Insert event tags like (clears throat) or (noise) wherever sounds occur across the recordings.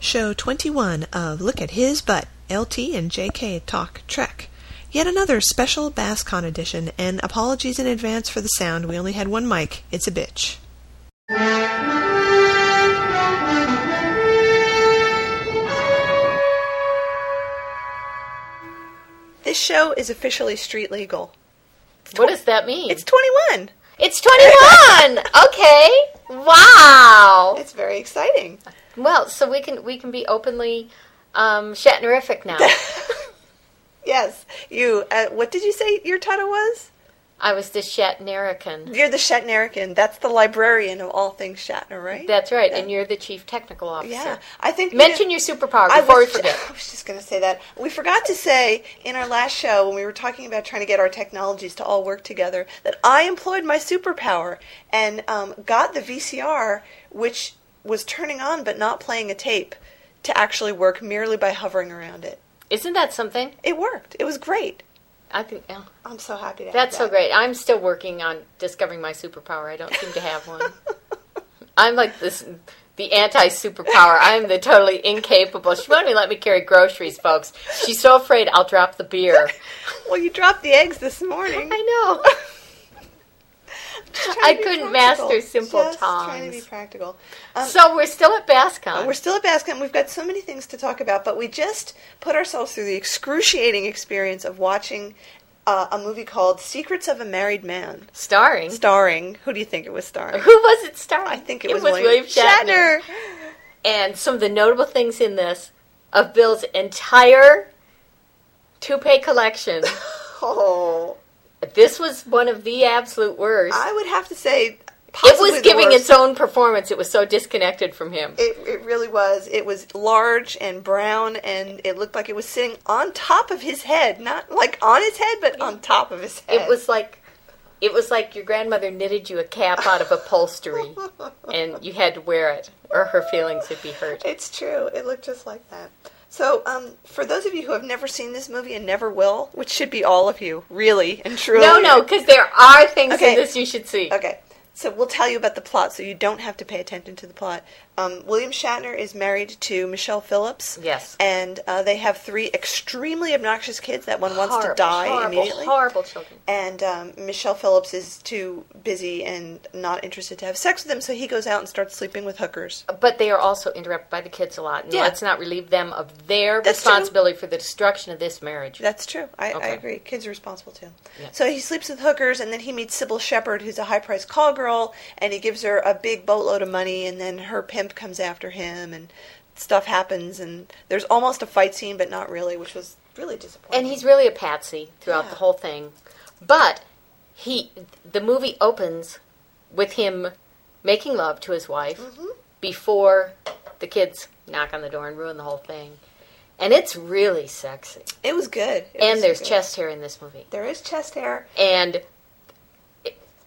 Show 21 of Look at His Butt, LT and JK Talk Trek. Yet another special BassCon edition, and apologies in advance for the sound. We only had one mic. It's a bitch. This show is officially street legal. What does that mean? It's 21. It's 21. okay. Wow. It's very exciting. Well, so we can we can be openly um, Shatnerific now. (laughs) Yes. You, uh, what did you say your title was? I was the Shatnerican. You're the Shatnerican. That's the librarian of all things Shatner, right? That's right, and you're the chief technical officer. yeah. I think Mention your superpower I before we was, forget. (laughs) I was just going to say that. We forgot to say in our last show when we were talking about trying to get our technologies to all work together that I employed my superpower and um, got the VCR, which was turning on but not playing a tape, to actually work merely by hovering around it. Isn't that something? It worked. It was great. I think yeah. I'm so happy to have that's so that. great. I'm still working on discovering my superpower. I don't seem to have one. (laughs) I'm like this the anti superpower. I'm the totally incapable. She won't even let me carry groceries, folks. She's so afraid I'll drop the beer. (laughs) Well, you dropped the eggs this morning. I know. (laughs) I couldn't practical. master simple Just trying to be practical. Um, So we're still at Bascom. We're still at Bascom. We've got so many things to talk about, but we just put ourselves through the excruciating experience of watching uh, a movie called Secrets of a Married Man, starring. starring. Who do you think it was starring? Who was it starring? I think it, was, William, Shatner. And some of the notable things in this of Bill's entire toupee collection. (laughs) Oh, this was one of the absolute worst. I would have to say, it was giving worst. its own performance. It was so disconnected from him. It, it really was. It was large and brown, and it looked like it was sitting on top of his head, not like on his head, but on top of his head. It was like it was like your grandmother knitted you a cap out of upholstery (laughs) and you had to wear it or her feelings would be hurt. It's true. It looked just like that. So, um, for those of you who have never seen this movie and never will, which should be all of you, really and truly. No, no, because there are things Okay. in this you should see. Okay, so we'll tell you about the plot, so you don't have to pay attention to the plot. Um, William Shatner is married to Michelle Phillips. Yes. And uh, they have three extremely obnoxious kids that one wants to die horrible, immediately. Horrible children. And um, Michelle Phillips is too busy and not interested to have sex with him, so he goes out and starts sleeping with hookers. But they are also interrupted by the kids a lot. And Yeah. let's not relieve them of their That's true. responsibility for the destruction of this marriage. That's true. I, I agree. Kids are responsible too. Yeah. So he sleeps with hookers, and then he meets Cybill Shepherd, who's a high-priced call girl, and he gives her a big boatload of money, and then her pimp comes after him, and stuff happens, and there's almost a fight scene, but not really, which was really disappointing. and he's really a patsy throughout Yeah. the whole thing. But he, the movie opens with him making love to his wife Mm-hmm. before the kids knock on the door and ruin the whole thing. And it's really sexy. it was good. It and was there's good. chest hair in this movie. There is chest hair. And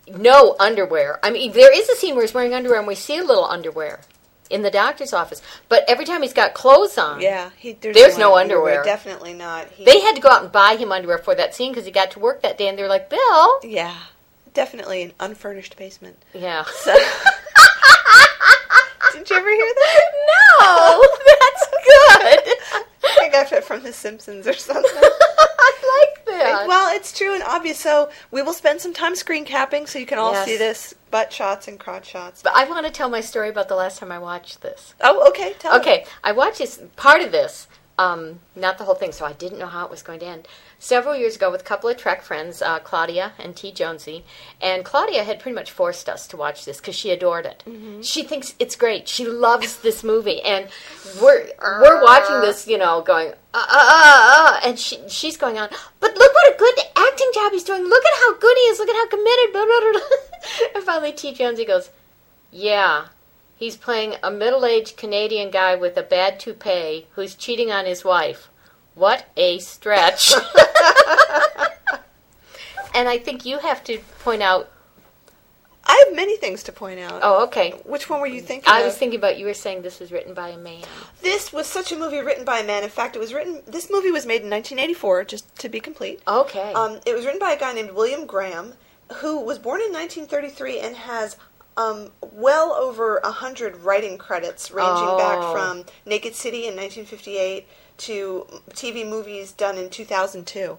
no underwear. I mean, there is a scene where he's wearing underwear, and we see a little underwear in the doctor's office. But every time he's got clothes on, Yeah, he, there's, There's no underwear. Definitely not. He, they had to go out and buy him underwear for that scene because he got to work that day, and they were like, Bill. yeah, definitely an unfurnished basement. Yeah. (laughs) So, did you ever hear that? (laughs) No, that's good. (laughs) I got it from The Simpsons or something. I like that. Well, it's true and obvious. So we will spend some time screen capping, so you can all Yes. see this butt shots and crotch shots. but I want to tell my story about the last time I watched this. Oh, okay. Tell me. Okay, I watched this part of this, um, not the whole thing, so I didn't know how it was going to end. Several years ago, with a couple of Trek friends, uh, Claudia and T. Jonesy, and Claudia had pretty much forced us to watch this because she adored it. She thinks it's great. She loves this movie, and we're we're watching this, you know, going uh, uh, uh, uh, and she she's going on. But look what a good acting job he's doing. Look at how good he is. Look at how committed. Blah, blah, blah. (laughs) and finally, T. Jonesy goes, "Yeah." He's playing a middle aged Canadian guy with a bad toupee who's cheating on his wife. What a stretch. (laughs) and I think you have to point out. I have many things to point out. Oh, okay. Which one were you thinking? I of? was thinking about you were saying this was written by a man. This was such a movie written by a man. In fact, it was written. This movie was made in 1984, just to be complete. Okay. Um, it was written by a guy named William Graham, who was born in 1933 and has um, well over a hundred writing credits, ranging back Oh. from Naked City in 1958 to TV movies done in 2002.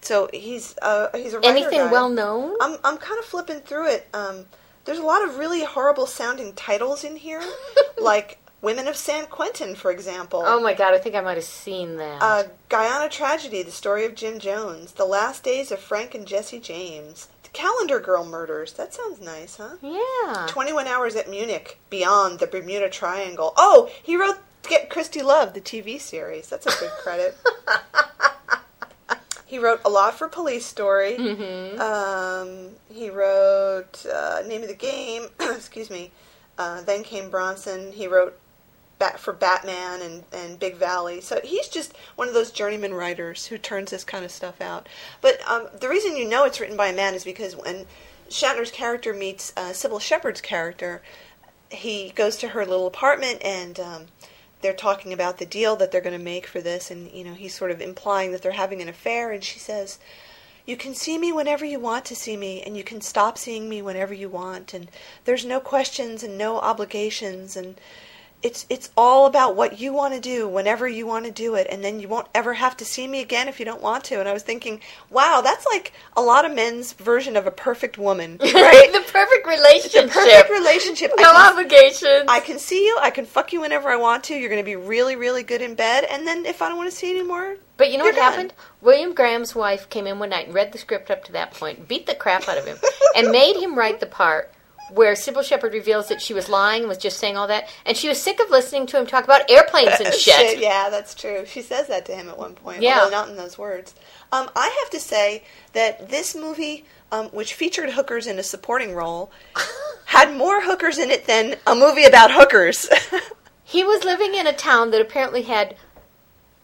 So he's uh, he's a writer Anything guy. well known? I'm I'm kind of flipping through it. Um, there's a lot of really horrible sounding titles in here, (laughs) like Women of San Quentin, for example. Oh my god, I think I might have seen that. Uh, Guyana Tragedy, The Story of Jim Jones, The Last Days of Frank and Jesse James, Calendar Girl Murders. That sounds nice, huh? yeah. 21 Hours at Munich, Beyond the Bermuda Triangle. Oh, he wrote Get Christy Love, the TV series. That's a big credit. (laughs) he wrote a lot for Police Story. Mm-hmm. Um, he wrote uh, Name of the Game. (coughs) excuse me. Uh, then came Bronson. He wrote Bat for Batman and, and Big Valley. So he's just one of those journeyman writers who turns this kind of stuff out. But um, the reason you know it's written by a man is because when Shatner's character meets uh, Cybill Shepherd's character, he goes to her little apartment and um, they're talking about the deal that they're going to make for this, and you know he's sort of implying that they're having an affair, and she says. You can see me whenever you want to see me, and you can stop seeing me whenever you want, and there's no questions and no obligations, and it's it's all about what you want to do whenever you want to do it, and then you won't ever have to see me again if you don't want to. And I was thinking, wow, that's like a lot of men's version of a perfect woman, (laughs) right? the perfect relationship. the perfect relationship. No I can, obligations. I can see you. I can fuck you whenever I want to. You're going to be really, really good in bed, and then if I don't want to see you anymore, But you know what done. happened? William Graham's wife came in one night and read the script up to that point, beat the crap out of him, and made him write the part where Cybill Shepherd reveals that she was lying and was just saying all that, and she was sick of listening to him talk about airplanes and (laughs) shit. Yeah, that's true. She says that to him at one point. Yeah. although not in those words. Um, I have to say that this movie, um, which featured hookers in a supporting role, (laughs) had more hookers in it than a movie about hookers. (laughs) He was living in a town that apparently had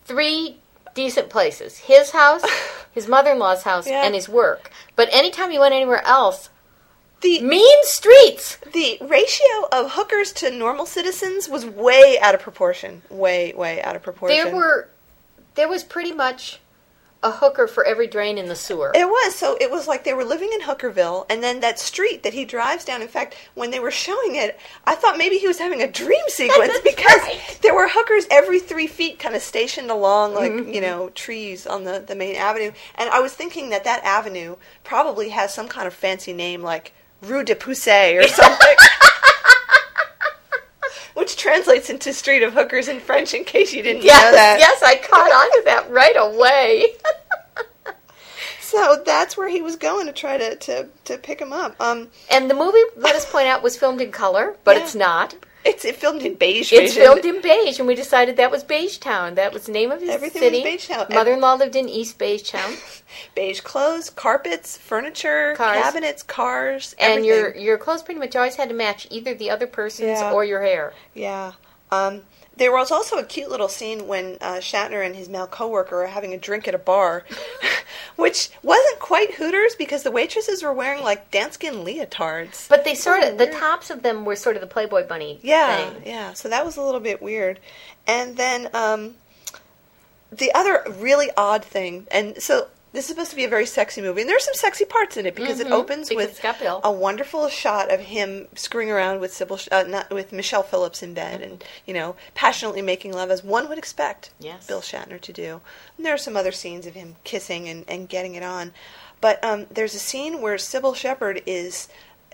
three decent places his house, his mother in law's house, Yeah. and his work. But anytime he went anywhere else, the mean streets! the ratio of hookers to normal citizens was way out of proportion. Way, way out of proportion. There were, there was pretty much a hooker for every drain in the sewer. It was so. It was like they were living in Hookerville, and then that street that he drives down. In fact, when they were showing it, I thought maybe he was having a dream (laughs) sequence because right. there were hookers every three feet, kind of stationed along, like Mm-hmm. you know, trees on the the main avenue. And I was thinking that that avenue probably has some kind of fancy name, like Rue de Poussey or something. (laughs) Which translates into Street of Hookers in French, in case you didn't yes, know that. yes, I caught on to that right away. (laughs) So that's where he was going to try to, to, to pick him up. Um, and the movie, let us point out, was filmed in color, but Yeah. it's not. It's it filmed in beige. It's filmed in beige, and we decided that was Beige Town. That was the name of his Everything city. was Beige Town. Mother-in-law lived in East Beige Town, (laughs) beige clothes, carpets, furniture, Cars. cabinets, cars, and everything. your your clothes pretty much always had to match either the other person's Yeah. or your hair. yeah. Um, there was also a cute little scene when uh, Shatner and his male coworker are having a drink at a bar, (laughs) which wasn't quite Hooters because the waitresses were wearing like danskin leotards. But they sort of the weird. tops of them were sort of the Playboy bunny Yeah, thing. yeah. So that was a little bit weird. And then um, the other really odd thing, and so this is supposed to be a very sexy movie, and there's some sexy parts in it because it Mhm, opens because with it's got Bill. a wonderful shot of him screwing around with Cybill, uh, not with Michelle Phillips in bed, and you know, passionately making love as one would expect Yes. Bill Shatner to do. And there are some other scenes of him kissing and, and getting it on, but um, there's a scene where Cybill Shepherd is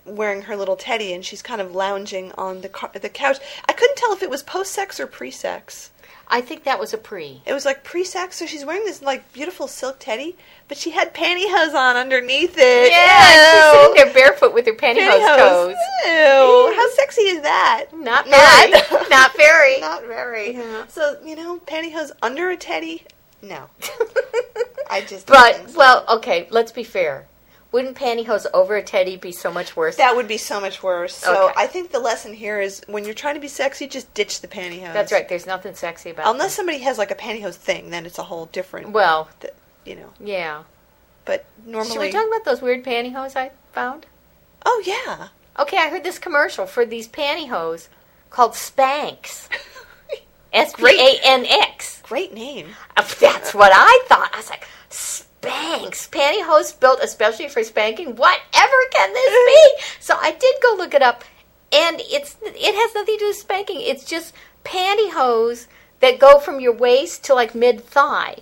wearing her little teddy and she's kind of lounging on the car- the couch. I couldn't tell if it was post sex or pre sex. I think that was a pre. It was like pre sex, so she's wearing this like beautiful silk teddy, but she had pantyhose on underneath it. Yeah, she's sitting there barefoot with her pantyhose Pantyhose. toes. Ew. How sexy is that? Not very. (laughs) Not very. Not very. Yeah. So you know, pantyhose under a teddy? No. (laughs) I just. don't But think so. well, okay. Let's be fair. Wouldn't pantyhose over a teddy be so much worse? That would be so much worse. So Okay. I think the lesson here is when you're trying to be sexy, just ditch the pantyhose. That's right. There's nothing sexy about. Unless somebody has like a pantyhose thing, then it's a whole different. well, th- you know. yeah. But normally. Should we normally. talk about those weird pantyhose I found? oh yeah. Okay, I heard this commercial for these pantyhose called Spanx. (laughs) S P A N X. Great name. Uh, that's what I thought. I was like, Spanx, pantyhose built especially for spanking. Whatever can this be? (laughs) So I did go look it up, and it's it has nothing to do with spanking. It's just pantyhose that go from your waist to like mid thigh,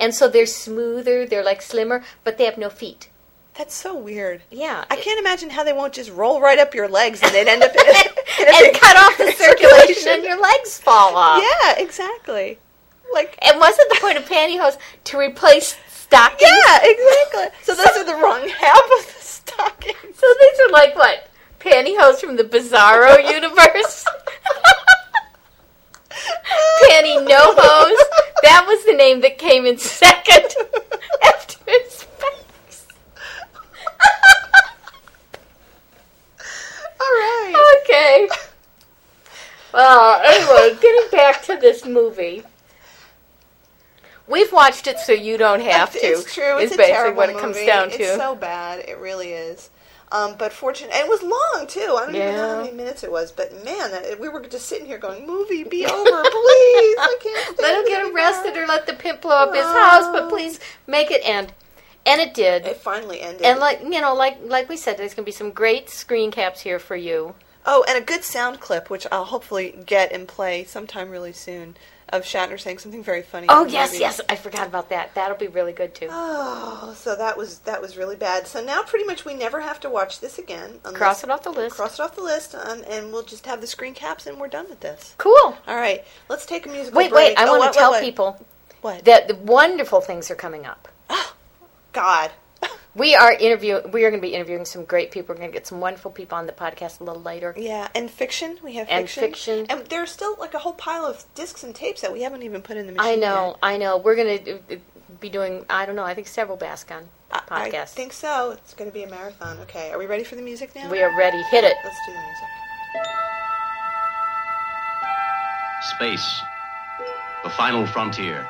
and so they're smoother, they're like slimmer, but they have no feet. That's so weird. Yeah, I can't imagine how they won't just roll right up your legs and they'd end up in, a, (laughs) in a and cut off the (laughs) circulation, and your legs fall off. Yeah, exactly. Like, And wasn't the point of pantyhose to replace yeah, exactly. So those are the wrong half of the stockings. So these are like what pantyhose from the Bizarro universe. Panty no hose. That was the name that came in second after Spanx. All right. Okay. Well, anyway, getting back to this movie. We've watched it so you don't (laughs) have to. It's true. It's a basically terrible what it comes movie. down to. It's so bad. It really is. Um, but fortunate, and it was long too. I don't even know how many minutes it was, but man, we were just sitting here going, "Movie, be over, please! I can't." (laughs) let him get arrested or let the pimp blow up his house, but please make it end. And it did. It finally ended. And like you know, like like we said, there's gonna be some great screen caps here for you. oh, and a good sound clip, which I'll hopefully get and play sometime really soon, of Shatner saying something very funny. Oh yes, movie. yes, I forgot about that. That'll be really good too. Oh, so that was that was really bad. So now, pretty much, we never have to watch this again. Cross it off the list. Cross it off the list, um, and we'll just have the screen caps, and we're done with this. Cool. All right, let's take a musical Wait, break. wait. Wait. I Oh, want to tell what, what? people What? that the wonderful things are coming up. Oh, (gasps) God. We are interview. We are going to be interviewing some great people. We're going to get some wonderful people on the podcast a little later. Yeah, and fiction. We have And fiction. fiction. And there's still like a whole pile of discs and tapes that we haven't even put in the machine. I know. yet. I know. We're going to uh, uh, be doing. I don't know. I think several Bascon I, I think so. It's going to be a marathon. Okay, are we ready for the music now? we are ready. Hit it. Let's do the music. Space, the final frontier.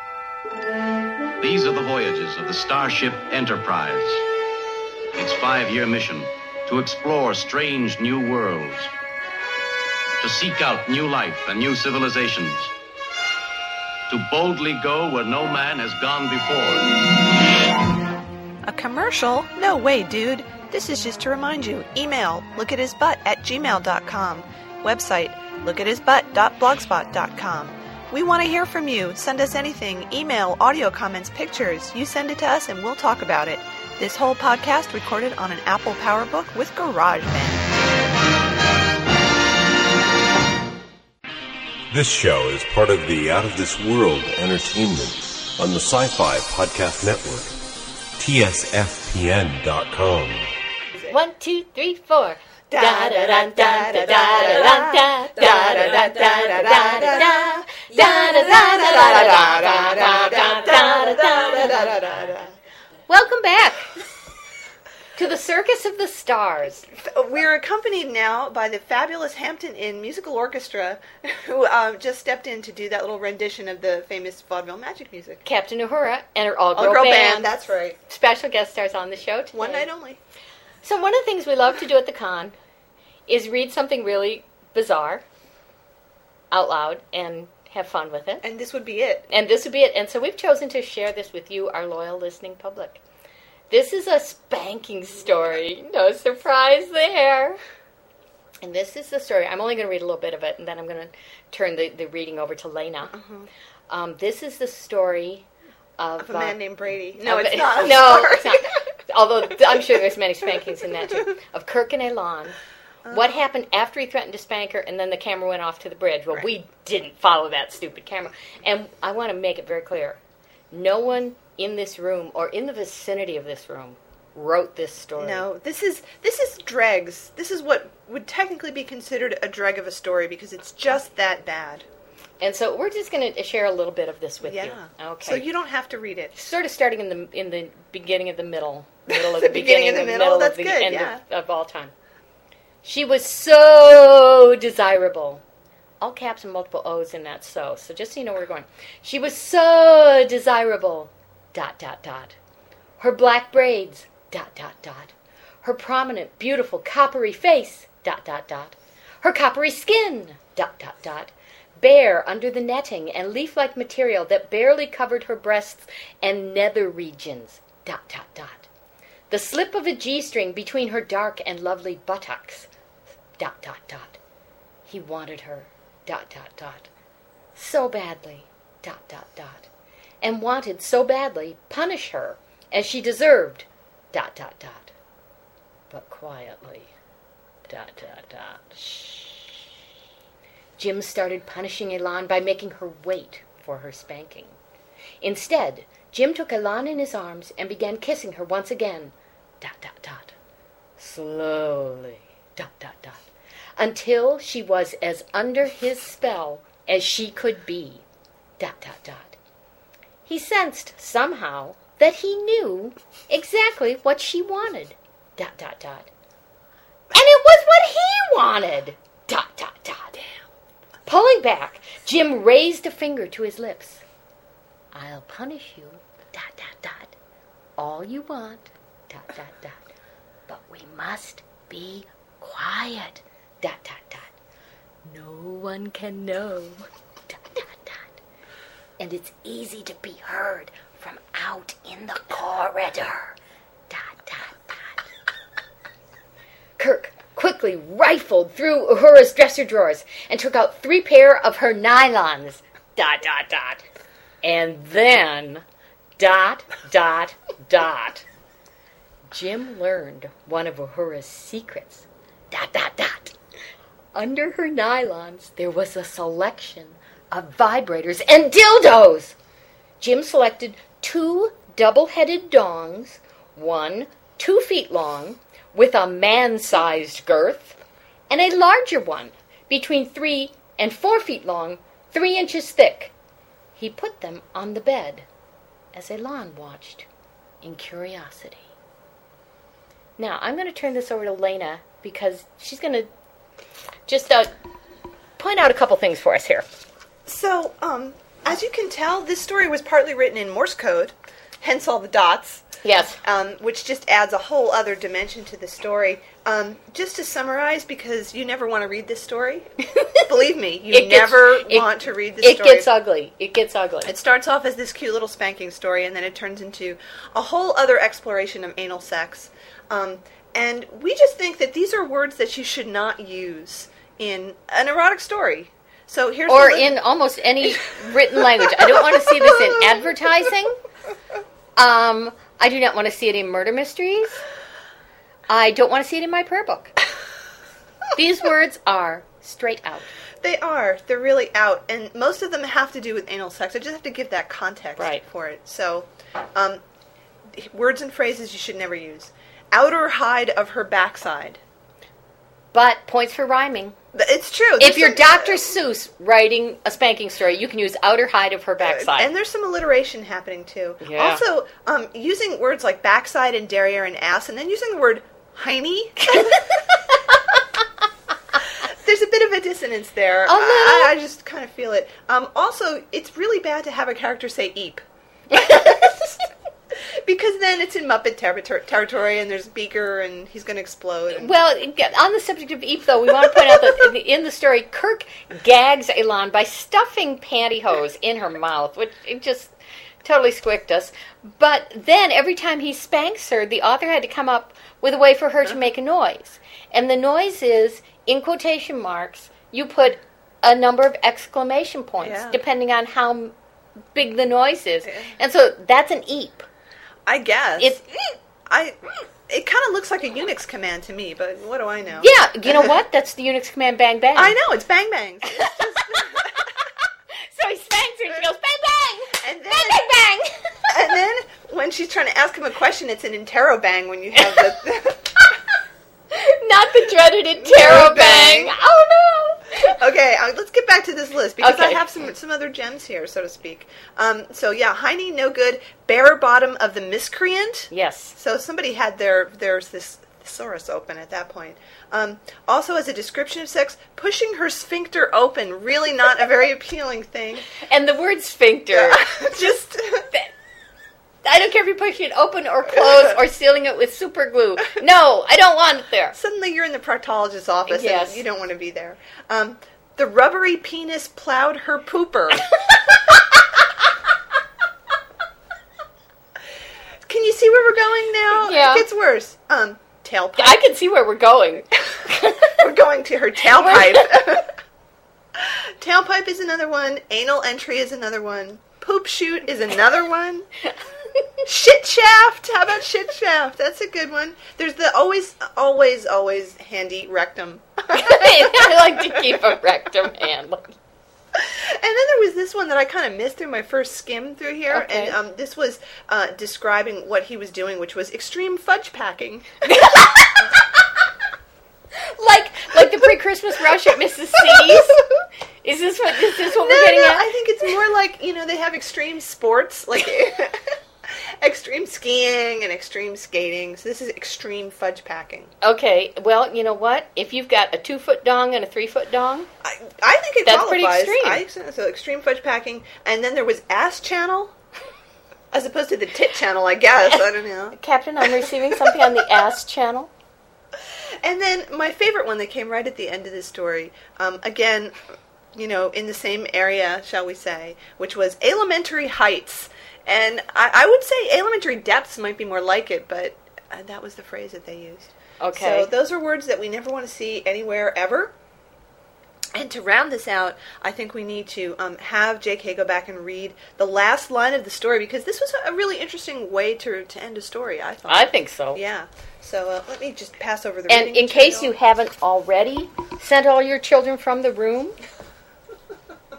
These are the voyages of the Starship Enterprise. Its five year mission to explore strange new worlds, to seek out new life and new civilizations, to boldly go where no man has gone before. A commercial? No way, dude. This is just to remind you. Email lookathisbutt at his butt at gmail.com. Website look at his lookathisbutt.blogspot.com. We want to hear from you. Send us anything email, audio comments, pictures. You send it to us and we'll talk about it. This whole podcast recorded on an Apple PowerBook with GarageBand. This show is part of the Out of This World Entertainment on the Sci Fi Podcast Network. TSFPN.com. One, two, three, four. Da da da da da da da da da da da da da da da Welcome back to the Circus of the Stars. We're accompanied now by the fabulous Hampton Inn Musical Orchestra, (laughs) who um, just stepped in to do that little rendition of the famous vaudeville magic music. Captain Uhura and her all-girl, All girl band. band, that's right. Special guest stars on the show today. One night only. So one of the things we love to do at the con is read something really bizarre out loud and have fun with it. And this would be it. And this would be it. And so we've chosen to share this with you, our loyal listening public. This is a spanking story. No surprise there. And this is the story. I'm only going to read a little bit of it, and then I'm going to turn the, the reading over to Lena. Um, this is the story of, Of a uh, man named Brady. No, of- it's (laughs) not. No, it's not. Although I'm sure there's many spankings in that too. (laughs) Of Kirk and What happened after he threatened to spank her, and then the camera went off to the bridge? Well, Right. we didn't follow that stupid camera. And I want to make it very clear: no one in this room or in the vicinity of this room wrote this story. No, this is this is dregs. This is what would technically be considered a dreg of a story because it's just that bad. And so we're just going to share a little bit of this with Yeah. you. Okay. So you don't have to read it. sort of starting in the in the beginning of the middle, middle of (laughs) The the, beginning of the middle? of That's the good, end yeah. of, of all time. She was so desirable. All caps and multiple O's in that so. So just so you know where we're going. She was so desirable. Dot dot dot. Her black braids. Dot dot dot. Her prominent, beautiful, coppery face. Dot dot dot. Her coppery skin. Dot dot dot. Bare under the netting and leaf-like material that barely covered her breasts and nether regions. Dot dot dot. The slip of a G string between her dark and lovely buttocks. Dot, dot, dot. He wanted her, dot, dot, dot. So badly, dot, dot, dot. And wanted so badly punish her as she deserved, dot, dot, dot. But quietly, dot, dot, dot. Shh. Jim started punishing Elaan by making her wait for her spanking. Instead, Jim took Elaan in his arms and began kissing her once again. Dot, dot, dot. Slowly. Dot, dot, dot. Until she was as under his spell as she could be. Dot, dot, dot. He sensed, somehow, that he knew exactly what she wanted. Dot, dot, dot. And it was what he wanted. Dot, dot, dot. Pulling back, Jim raised a finger to his lips. I'll punish you, dot, dot, dot, all you want, dot, dot, dot. But we must be quiet, dot, dot, dot. No one can know, dot, dot, dot. And it's easy to be heard from out in the corridor, dot, dot, dot. Kirk quickly rifled through Uhura's dresser drawers and took out three pair of her nylons, dot, dot, dot. And then, dot, dot, dot. Jim learned one of Uhura's secrets. Dot, dot, dot. Under her nylons, there was a selection of vibrators and dildos. Jim selected two double headed dongs, one two feet long, with a man sized girth, and a larger one, between three and four feet long, three inches thick. He put them on the bed as Elaan watched in curiosity. Now, I'm going to turn this over to Lena because she's going to just uh, point out a couple things for us here. So, um, as you can tell, this story was partly written in Morse code, hence all the dots. Yes. Um, which just adds a whole other dimension to the story. Um, just to summarize, because you never want to read this story. (laughs) Believe me, you It gets- never it- want to read this It story. It gets ugly. It gets ugly. It starts off as this cute little spanking story, and then it turns into a whole other exploration of anal sex. Um, and we just think that these are words that you should not use in an erotic story. So here's or the li- in almost any written language. I don't want to see this in (laughs) advertising. Um, I do not want to see it in murder mysteries. I don't want to see it in my prayer book. These words are straight out. They are. They're really out, and most of them have to do with anal sex. I just have to give that context Right. for it. So, um, words and phrases you should never use. Outer hide of her backside. But points for rhyming. It's true. If you're some- Dr. Seuss writing a spanking story, you can use outer hide of her backside. And there's some alliteration happening too. Yeah. Also, um, using words like backside and derriere and ass, and then using the word hiney. (laughs) there's a bit of a dissonance there. A little. I, I just kind of feel it. Um, also, it's really bad to have a character say eep. (laughs) because then it's in Muppet territor- territory, and there's Beaker, and he's going to explode. and- Well, on the subject of Eep, though, we want to point out that in the- in the story, Kirk gags Elaan by stuffing pantyhose in her mouth, which it just totally squicked us. But then every time he spanks her, the author had to come up with a way for her to uh-huh. make a noise. And the noise is, in quotation marks, you put a number of exclamation points, Yeah. depending on how big the noise is. Yeah. And so that's an Eep. I guess It's I. It kind of looks like a Unix command to me, but what do I know? yeah, you know what? That's the Unix command bang bang. I know it's bang bangs. (laughs) It's just- So he spanks her and she goes bang bang, And then- bang bang bang. and then when she's trying to ask him a question, it's an interrobang when you have the. (laughs) (laughs) Not the dreaded interrobang. bang. Oh no. okay, uh, let's get back to this list because I have some some other gems here, so to speak. Um, so yeah, Heine, no good. Bare bottom of the miscreant. Yes. So somebody had their there's this thesaurus open at that point. Um, also, as a description of sex, pushing her sphincter open, really not a very appealing thing. And the word sphincter. (laughs) Just I don't care if you're pushing it open or closed or sealing it with super glue. No, I don't want it there. suddenly you're in the proctologist's office Yes. and you don't want to be there. Um, the rubbery penis plowed her pooper. (laughs) Can you see where we're going now? Yeah. It gets worse. Um, tailpipe. I can see where we're going. (laughs) (laughs) we're going to her tailpipe. tailpipe is another one. Anal entry is another one. Poop shoot is another one. Shit shaft. How about shit shaft? That's a good one. There's the always, always, always handy rectum. (laughs) I like to keep a rectum handy. And then there was this one that I kind of missed through my first skim through here, Okay. and um, this was uh, describing what he was doing, which was extreme fudge packing. (laughs) Like like the pre-Christmas rush at Mrs. C's. Is this what is this what no, we're getting no, at? I think it's more like you know they have extreme sports, like (laughs) extreme skiing and extreme skating. So this is extreme fudge packing. Okay, well, you know what? If you've got a two foot dong and a three foot dong, I, I think it That's pretty qualifies. extreme. I, so extreme fudge packing, and then there was ass channel, (laughs) as opposed to the tit channel. I guess I don't know. (laughs) Captain, I'm receiving something on the (laughs) ass channel. And then my favorite one that came right at the end of this story, um, again, you know, in the same area, shall we say, which was elementary heights. And I, I would say elementary depths might be more like it, but uh, that was the phrase that they used. Okay. So those are words that we never want to see anywhere ever. And to round this out, I think we need to um, have J.K. go back and read the last line of the story because this was a really interesting way to, to end a story, I thought. I think so. Yeah. So uh, let me just pass over the And in case you haven't already sent all your children from the room,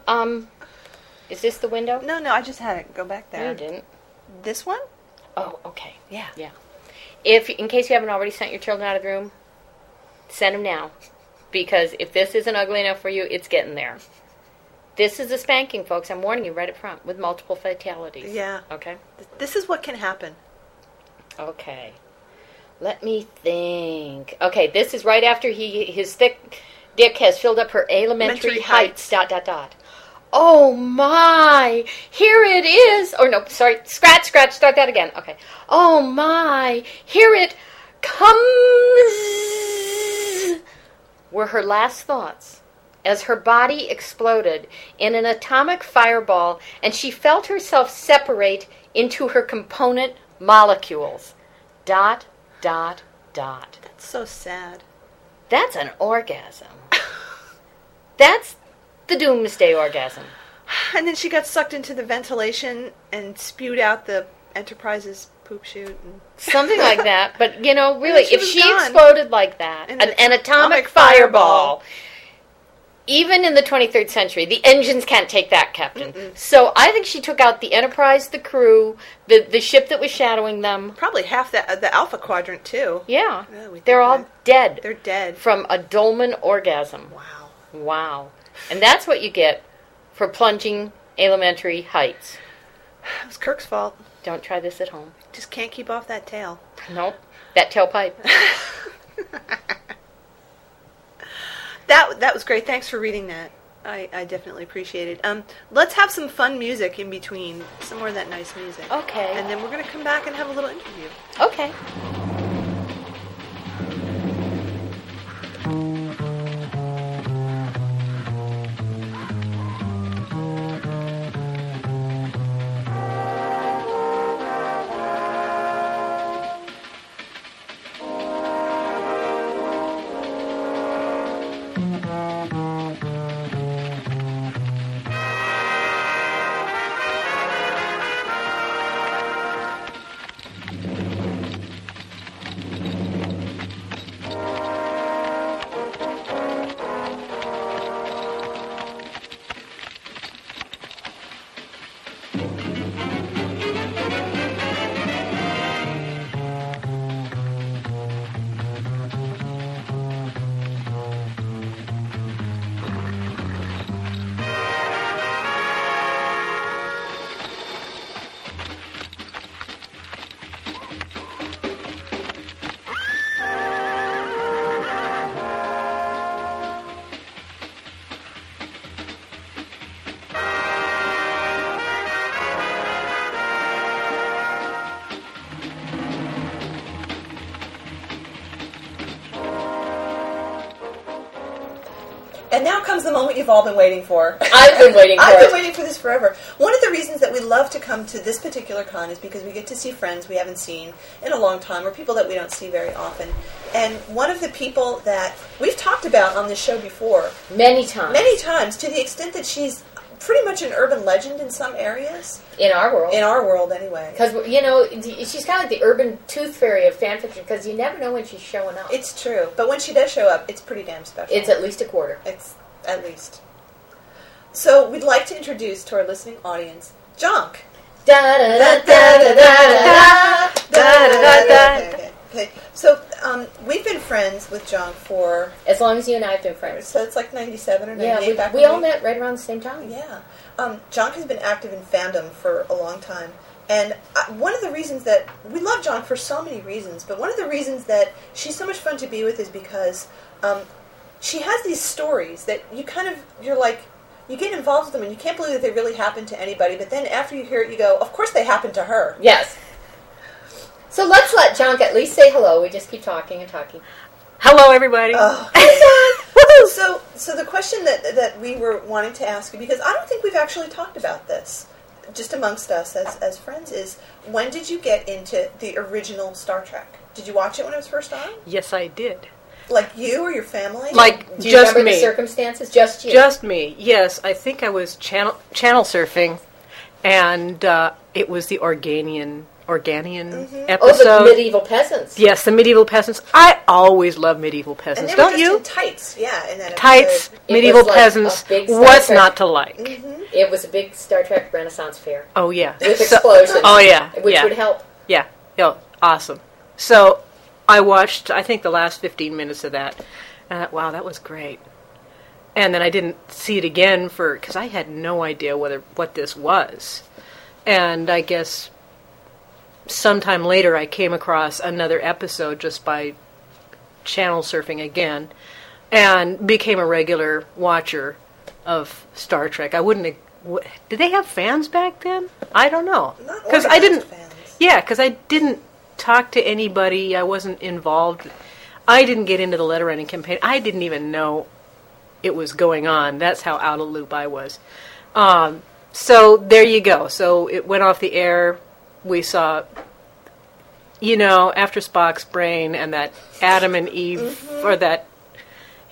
um, is this the window? No, no, I just had it go back No, there. you didn't. This one? Oh, okay. Yeah. Yeah. If in case you haven't already sent your children out of the room, send them now, because if this isn't ugly enough for you, it's getting there. This is a spanking, folks. I'm warning you right up front with multiple fatalities. Yeah. Okay. This is what can happen. Okay. Let me think. Okay, this is right after he his thick dick has filled up her elementary Elementary heights. Dot dot dot. Oh my! Here it is. Or no, sorry. Scratch, scratch. Start that again. Okay. Oh my! Here it comes. Were her last thoughts as her body exploded in an atomic fireball and she felt herself separate into her component molecules. Dot, dot, dot. That's so sad. That's an orgasm. (laughs) That's the doomsday orgasm. And then she got sucked into the ventilation and spewed out the Enterprise's poop chute. And Something like that. (laughs) But, you know, really, she if she gone. exploded like that, an, an atomic atomic fireball, fireball. even in the 23rd century, the engines can't take that, Captain. So I think she took out the Enterprise, the crew, the, the ship that was shadowing them. probably half the, uh, the Alpha Quadrant, too. Yeah. We They're all that. dead They're dead. from a Dohlman orgasm. Wow. Wow. And that's what you get for plunging elementary heights. It was Kirk's fault. Don't try this at home. Just can't keep off that tail. Nope. That tailpipe. (laughs) That that was great. Thanks for reading that. I, I definitely appreciate it. Um, let's have some fun music in between. Some more of that nice music. Okay. And then we're going to come back and have a little interview. Okay. Moment you've all been waiting for. I've been waiting (laughs) for I've it. been waiting for this forever. One of the reasons that we love to come to this particular con is because we get to see friends we haven't seen in a long time or people that we don't see very often. And one of the people that we've talked about on this show before Many times. many times to the extent that she's pretty much an urban legend in some areas, in our world. in our world anyway. Because, you know, she's kind of like the urban tooth fairy of fan fiction because you never know when she's showing up. It's true. But when she does show up, it's pretty damn special. It's at least a quarter. It's at least. So we'd like to introduce to our listening audience da Okay. So um, we've been friends with Jonk for As long as you and I have been friends. so it's like ninety seven or ninety Yeah, eight we, back. we all met right around the same time. Yeah, um, Jonk has been active in fandom for a long time, and uh, one of the reasons that we love Jonk for so many reasons, but one of the reasons that she's so much fun to be with is because um, she has these stories that you kind of you're like you get involved with them and you can't believe that they really happened to anybody, but then after you hear it, you go, of course they happened to her. Yes. So let's let Jonk at least say hello. We just keep talking and talking. Hello, everybody. Oh. (laughs) (laughs) so, so the question that that we were wanting to ask you because I don't think we've actually talked about this, just amongst us as as friends, is when did you get into the original Star Trek? Did you watch it when it was first on? yes, I did. Like you or your family? Like Do you just remember me. the circumstances? Just you. Just me. Yes, I think I was channel channel surfing, and uh, it was the Organian Organian oh, episode. the medieval peasants. yes, the medieval peasants. I always love medieval and peasants, they were don't just you? in tights, yeah. In that Tights, episode. It medieval was like peasants. a big Star What's Trek- not to like? It was a big Star Trek Renaissance fair Oh yeah, with So- explosions. oh yeah, which yeah. would help. Yeah. Yeah. Awesome. So I watched, I think, the last 15 minutes of that. And I thought, wow, that was great. And then I didn't see it again for, because I had no idea whether what this was. And I guess sometime later I came across another episode just by channel surfing again and became a regular watcher of Star Trek. I wouldn't. Did they have fans back then? I don't know. Because I didn't. fans. Yeah, because I didn't talk to anybody. I wasn't involved. I didn't get into the letter writing campaign. I didn't even know it was going on. That's how out of loop I was. Um, so there you go. So it went off the air. We saw, you know, after Spock's brain and that Adam and Eve, or that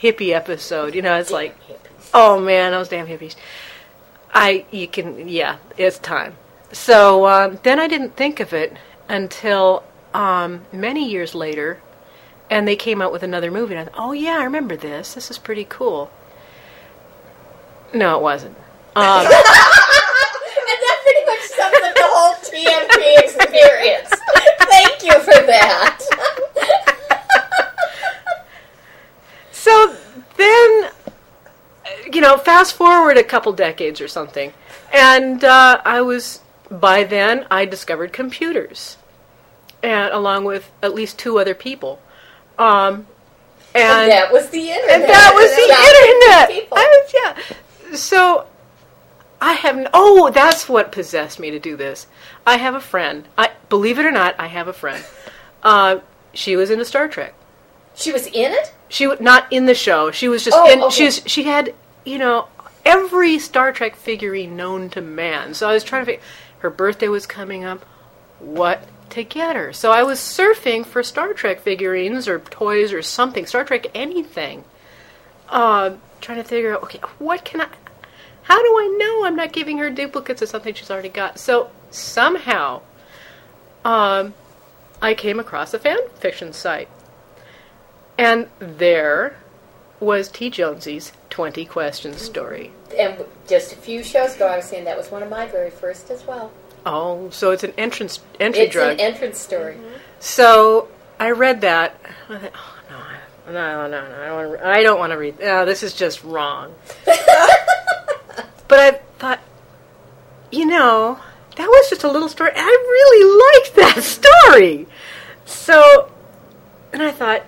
hippie episode. You know, it's like, oh man, those damn hippies. I, you can, yeah, it's time. So um, then I didn't think of it until um, many years later, and they came out with another movie. And I thought, oh yeah, I remember this. This is pretty cool. No, it wasn't. Um, (laughs) And that pretty much sums up the whole TMP experience. Thank you for that. (laughs) so then, you know, fast forward a couple decades or something, and uh, I was by then I discovered computers, and along with at least two other people, um, And that was the internet. and that was That the internet. I was, yeah. So I have n- oh, that's what possessed me to do this. I have a friend. I believe it or not, I have a friend. Uh, she was into Star Trek. She was in it? She was not in the show. She was just Oh, in. okay. She was, she had you know every Star Trek figurine known to man. So I was trying to figure. Her birthday was coming up. What to get her? So I was surfing for Star Trek figurines or toys or something. Star Trek anything. Uh, trying to figure out. Okay, what can I? How do I know I'm not giving her duplicates of something she's already got? So somehow, um, I came across a fan fiction site. And there was T. Jonesy's 20 Questions story. And just a few shows ago, I was saying that was one of my very first as well. Oh, so it's an entrance entry It's drug. an entrance story. so I read that. I thought, oh no, no, no, no! I don't want to. I don't want to read. No, this is just wrong. (laughs) but I thought, you know, that was just a little story. I really liked that (laughs) story. So, and I thought,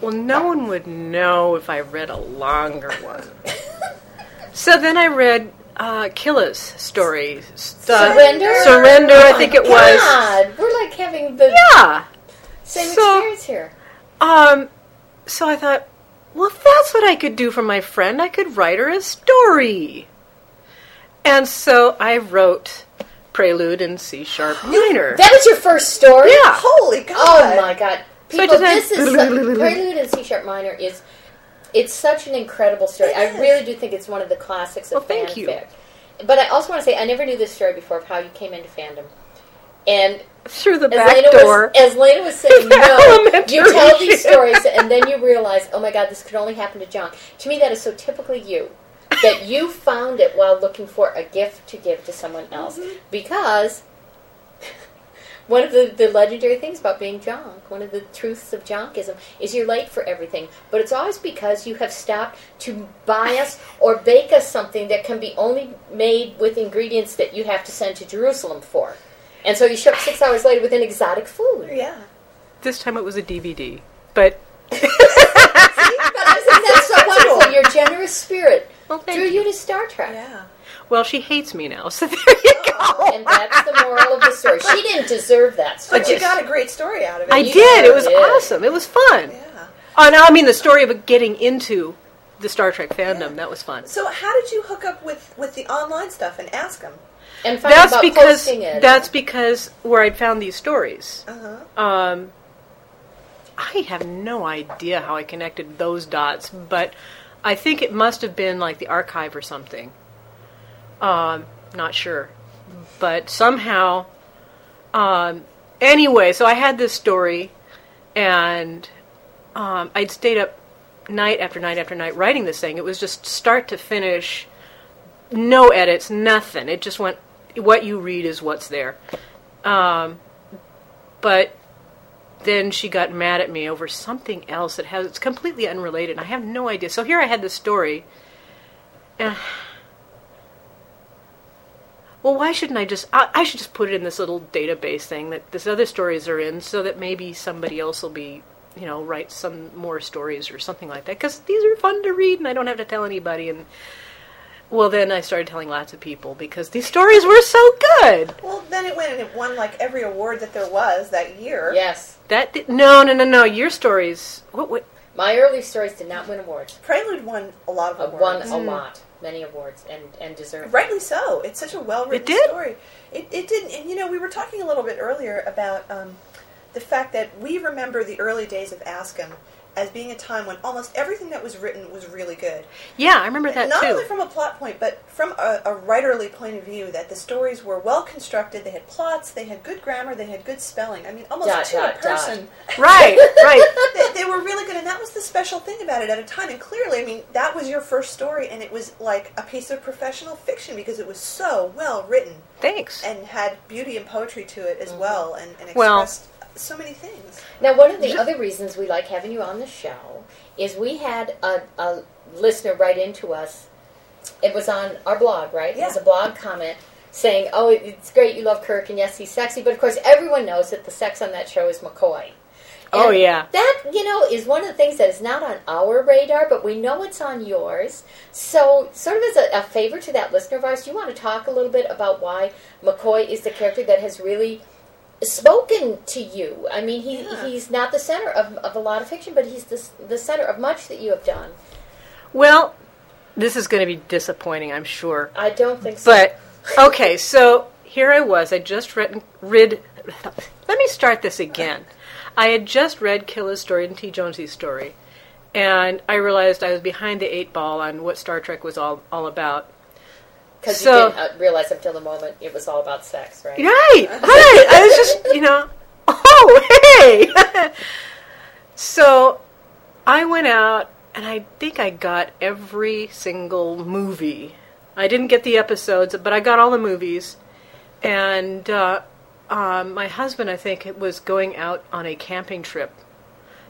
well, no one would know if I read a longer one. (laughs) so then I read uh, Killa's story. Uh, Surrender? Surrender, I think it was. God, we're like having the Yeah. same So- experience here. Um, so I thought, well, if that's what I could do for my friend, I could write her a story. And so I wrote Prelude in C sharp (gasps) minor. That was your first story? Yeah. Holy God! Oh my god. So People, just this is (laughs) Prelude in C sharp minor is it's such an incredible story. I really do think it's one of the classics of Well, thank you. fanfic. But I also want to say I never knew this story before of how you came into fandom. And Through the as back Lena door. was as Lena was saying (laughs) no, you tell these stories and then you realize, oh my god, this could only happen to Jonk. To me that is so typically you. That you found it while looking for a gift to give to someone else. Mm-hmm. Because one of the, the legendary things about being Jonk, one of the truths of Jonkism, is you're late for everything. But it's always because you have stopped to buy us or bake us something that can be only made with ingredients that you have to send to Jerusalem for. And so you show up six hours later with an exotic food. Yeah. This time it was a DVD. But (laughs) But I think that's so wonderful. Your generous spirit Well, drew you. you to Star Trek. Yeah. Well, she hates me now, so (laughs) there you go. And that's the moral of the story. She didn't deserve that story. But you got a great story out of it. I You did. It was did. awesome. It was fun. Yeah. Oh, no, I mean the story of getting into the Star Trek fandom. That was fun. So how did you hook up with with the online stuff and ask them? and find That's about because posting it. that's because where I'd found these stories. Uh huh. Um, I have no idea how I connected those dots, but I think it must have been like the archive or something. Um, not sure, but somehow. Um, anyway, so I had this story, and um, I'd stayed up night after night after night writing this thing. It was just start to finish, no edits, nothing. It just went. What you read is what's there. Um, but then she got mad at me over something else that has it's completely unrelated. I have no idea. So here I had this story. And well, why shouldn't I just? I, I should just put it in this little database thing that this other stories are in, so that maybe somebody else will be, you know, write some more stories or something like that. Because these are fun to read, and I don't have to tell anybody. And well, then I started telling lots of people because these stories were so good. Well, then it went and it won like every award that there was that year. yes. That did, no, no, no, no. Your stories. What? what My early stories did not win awards. Prelude won a lot of Uh, awards. won a lot, many awards, and and deserved. Rightly so. It's such a well written It story. It, it did. And, you know, we were talking a little bit earlier about um, the fact that we remember the early days of ASCEM as being a time when almost everything that was written was really good. Yeah, I remember that Not too. only from a plot point, but from a, a writerly point of view, that the stories were well constructed, they had plots, they had good grammar, they had good spelling. I mean, almost Dot, to dot, a person. right, right. (laughs) they, they were really good, and that was the special thing about it at a time. And clearly, I mean, that was your first story, and it was like a piece of professional fiction because it was so well written Thanks. and had beauty and poetry to it as Mm-hmm. well, and, and Well- expressed so many things. Now, one of the other reasons we like having you on the show is we had a, a listener write into us. It was on our blog, right? It was a blog comment saying, "Oh, it's great you love Kirk, and yes, he's sexy." But of course, everyone knows that the sex on that show is McCoy. Oh, yeah. that you know is one of the things that is not on our radar, but we know it's on yours. So, sort of as a, a favor to that listener of ours, do you want to talk a little bit about why McCoy is the character that has really spoken to you? I mean, he Yeah. he's not the center of, of a lot of fiction, but he's the the center of much that you have done. Well, this is going to be disappointing, I'm sure. I don't think so. But okay, so here I was. I just read. read (laughs) let me start this again. I had just read Killa's story and T. Jonesy's story, and I realized I was behind the eight ball on what Star Trek was all all about. Because so- you didn't uh, realize up till the moment it was all about sex, right? Right, right. I was just, you know, oh, hey. (laughs) so I went out and I think I got every single movie. I didn't get the episodes, but I got all the movies. And uh, um, my husband, I think, was going out on a camping trip.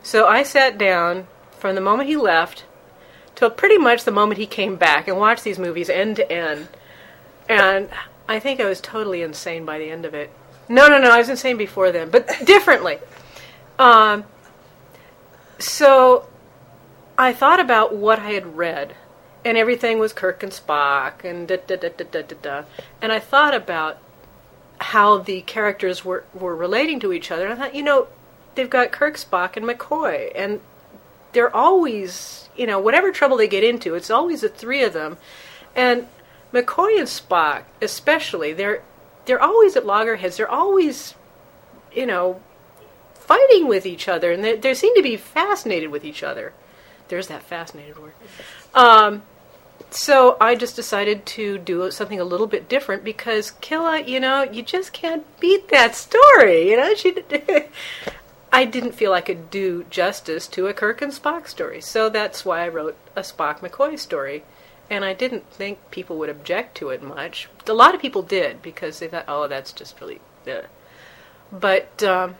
So I sat down from the moment he left till pretty much the moment he came back and watched these movies end to end. And I think I was totally insane by the end of it. No, no, no, I was insane before then, but (laughs) differently. Um, so I thought about what I had read, and everything was Kirk and Spock, and da da da da da da da. And I thought about how the characters were, were relating to each other. And I thought, you know, they've got Kirk, Spock, and McCoy, and they're always, you know, whatever trouble they get into, it's always the three of them. And McCoy and Spock, especially, they're they're always at loggerheads. They're always, you know, fighting with each other, and they, they seem to be fascinated with each other. There's that fascinated word. Um, so I just decided to do something a little bit different because Killa, you know, you just can't beat that story. You know, she. (laughs) I didn't feel I could do justice to a Kirk and Spock story, so that's why I wrote a Spock McCoy story. And I didn't think people would object to it much. A lot of people did because they thought, "Oh, that's just really." Ugh. But um,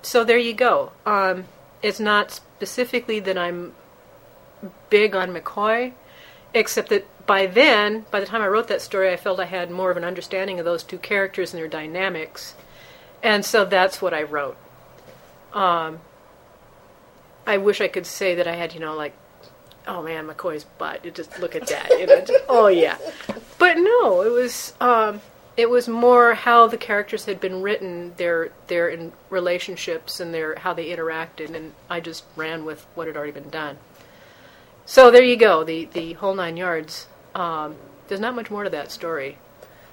so there you go. Um, it's not specifically that I'm big on McCoy, except that by then, by the time I wrote that story, I felt I had more of an understanding of those two characters and their dynamics, and so that's what I wrote. Um, I wish I could say that I had, you know, like, oh man, McCoy's butt. You just look at that. You know, just, oh yeah. But no, it was um, it was more how the characters had been written, their their in relationships and their how they interacted, and I just ran with what had already been done. So there you go, the the whole nine yards. Um, there's not much more to that story.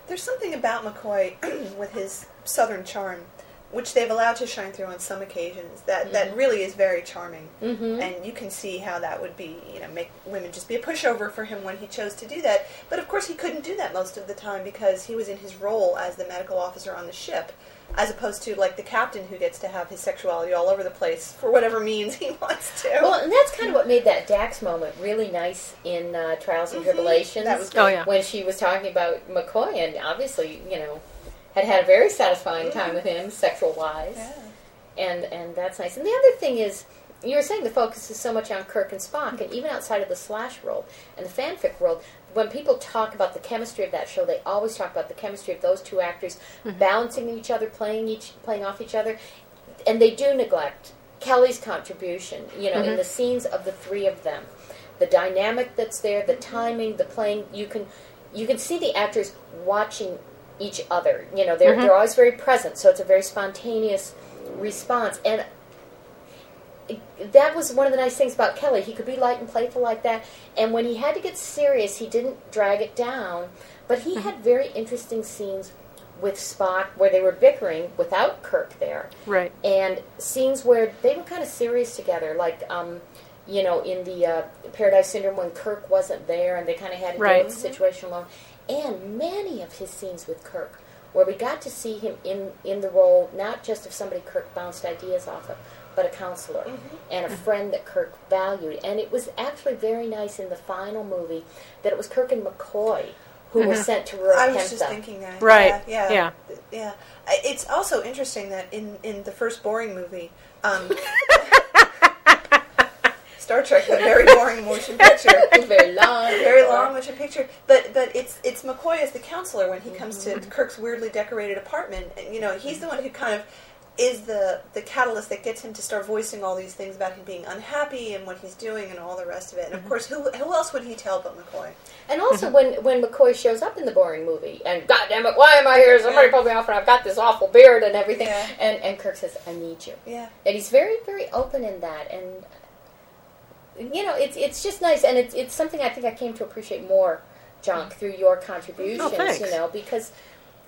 There's something about McCoy (clears throat) with his southern charm, which they've allowed to shine through on some occasions, that, that really is very charming. Mm-hmm. And you can see how that would be, you know, make women just be a pushover for him when he chose to do that. But of course, he couldn't do that most of the time because he was in his role as the medical officer on the ship, as opposed to like the captain who gets to have his sexuality all over the place for whatever means he (laughs) wants to. Well, and that's kind of what made that Dax moment really nice in uh, Trials and Tribble-ations. That was Oh yeah. when she was talking about McCoy, and obviously, you know, had had a very satisfying time mm-hmm. with him, sexual wise, Yeah. and and that's nice. And the other thing is, you were saying the focus is so much on Kirk and Spock, and even outside of the slash world and the fanfic world, when people talk about the chemistry of that show, they always talk about the chemistry of those two actors mm-hmm. balancing each other, playing each playing off each other, and they do neglect Kelley's contribution. You know, in mm-hmm. the scenes of the three of them, the dynamic that's there, the timing, the playing. You can you can see the actors watching each other. You know, they're they're always very present, so it's a very spontaneous response. And that was one of the nice things about Kelley. He could be light and playful like that, and when he had to get serious, he didn't drag it down. But he had very interesting scenes with Spock where they were bickering without Kirk there Right. and scenes where they were kind of serious together, like um, you know, in the uh, Paradise Syndrome when Kirk wasn't there, and they kind of had to Right. deal with the situation alone. And many of his scenes with Kirk, where we got to see him in in the role not just of somebody Kirk bounced ideas off of, but a counselor and a friend that Kirk valued. And it was actually very nice in the final movie that it was Kirk and McCoy who were sent to Rura I was just thinking that. Right. Yeah. Yeah. Yeah. yeah. It's also interesting that in, in the first boring movie, um, (laughs) Star Trek, a very boring motion picture. (laughs) Very long, very long motion picture. But but it's it's McCoy as the counselor when he comes to Mm-hmm. Kirk's weirdly decorated apartment. And, you know, he's the one who kind of is the the catalyst that gets him to start voicing all these things about him being unhappy and what he's doing and all the rest of it. And Mm-hmm. of course, who who else would he tell but McCoy? And also when when McCoy shows up in the boring movie and God damn it, why am I here? Somebody pulled me off and I've got this awful beard and everything. Yeah. And and Kirk says, I need you. Yeah. And he's very, very open in that and you know, it's it's just nice and it's it's something I think I came to appreciate more, John, through your contributions, Oh, you know, because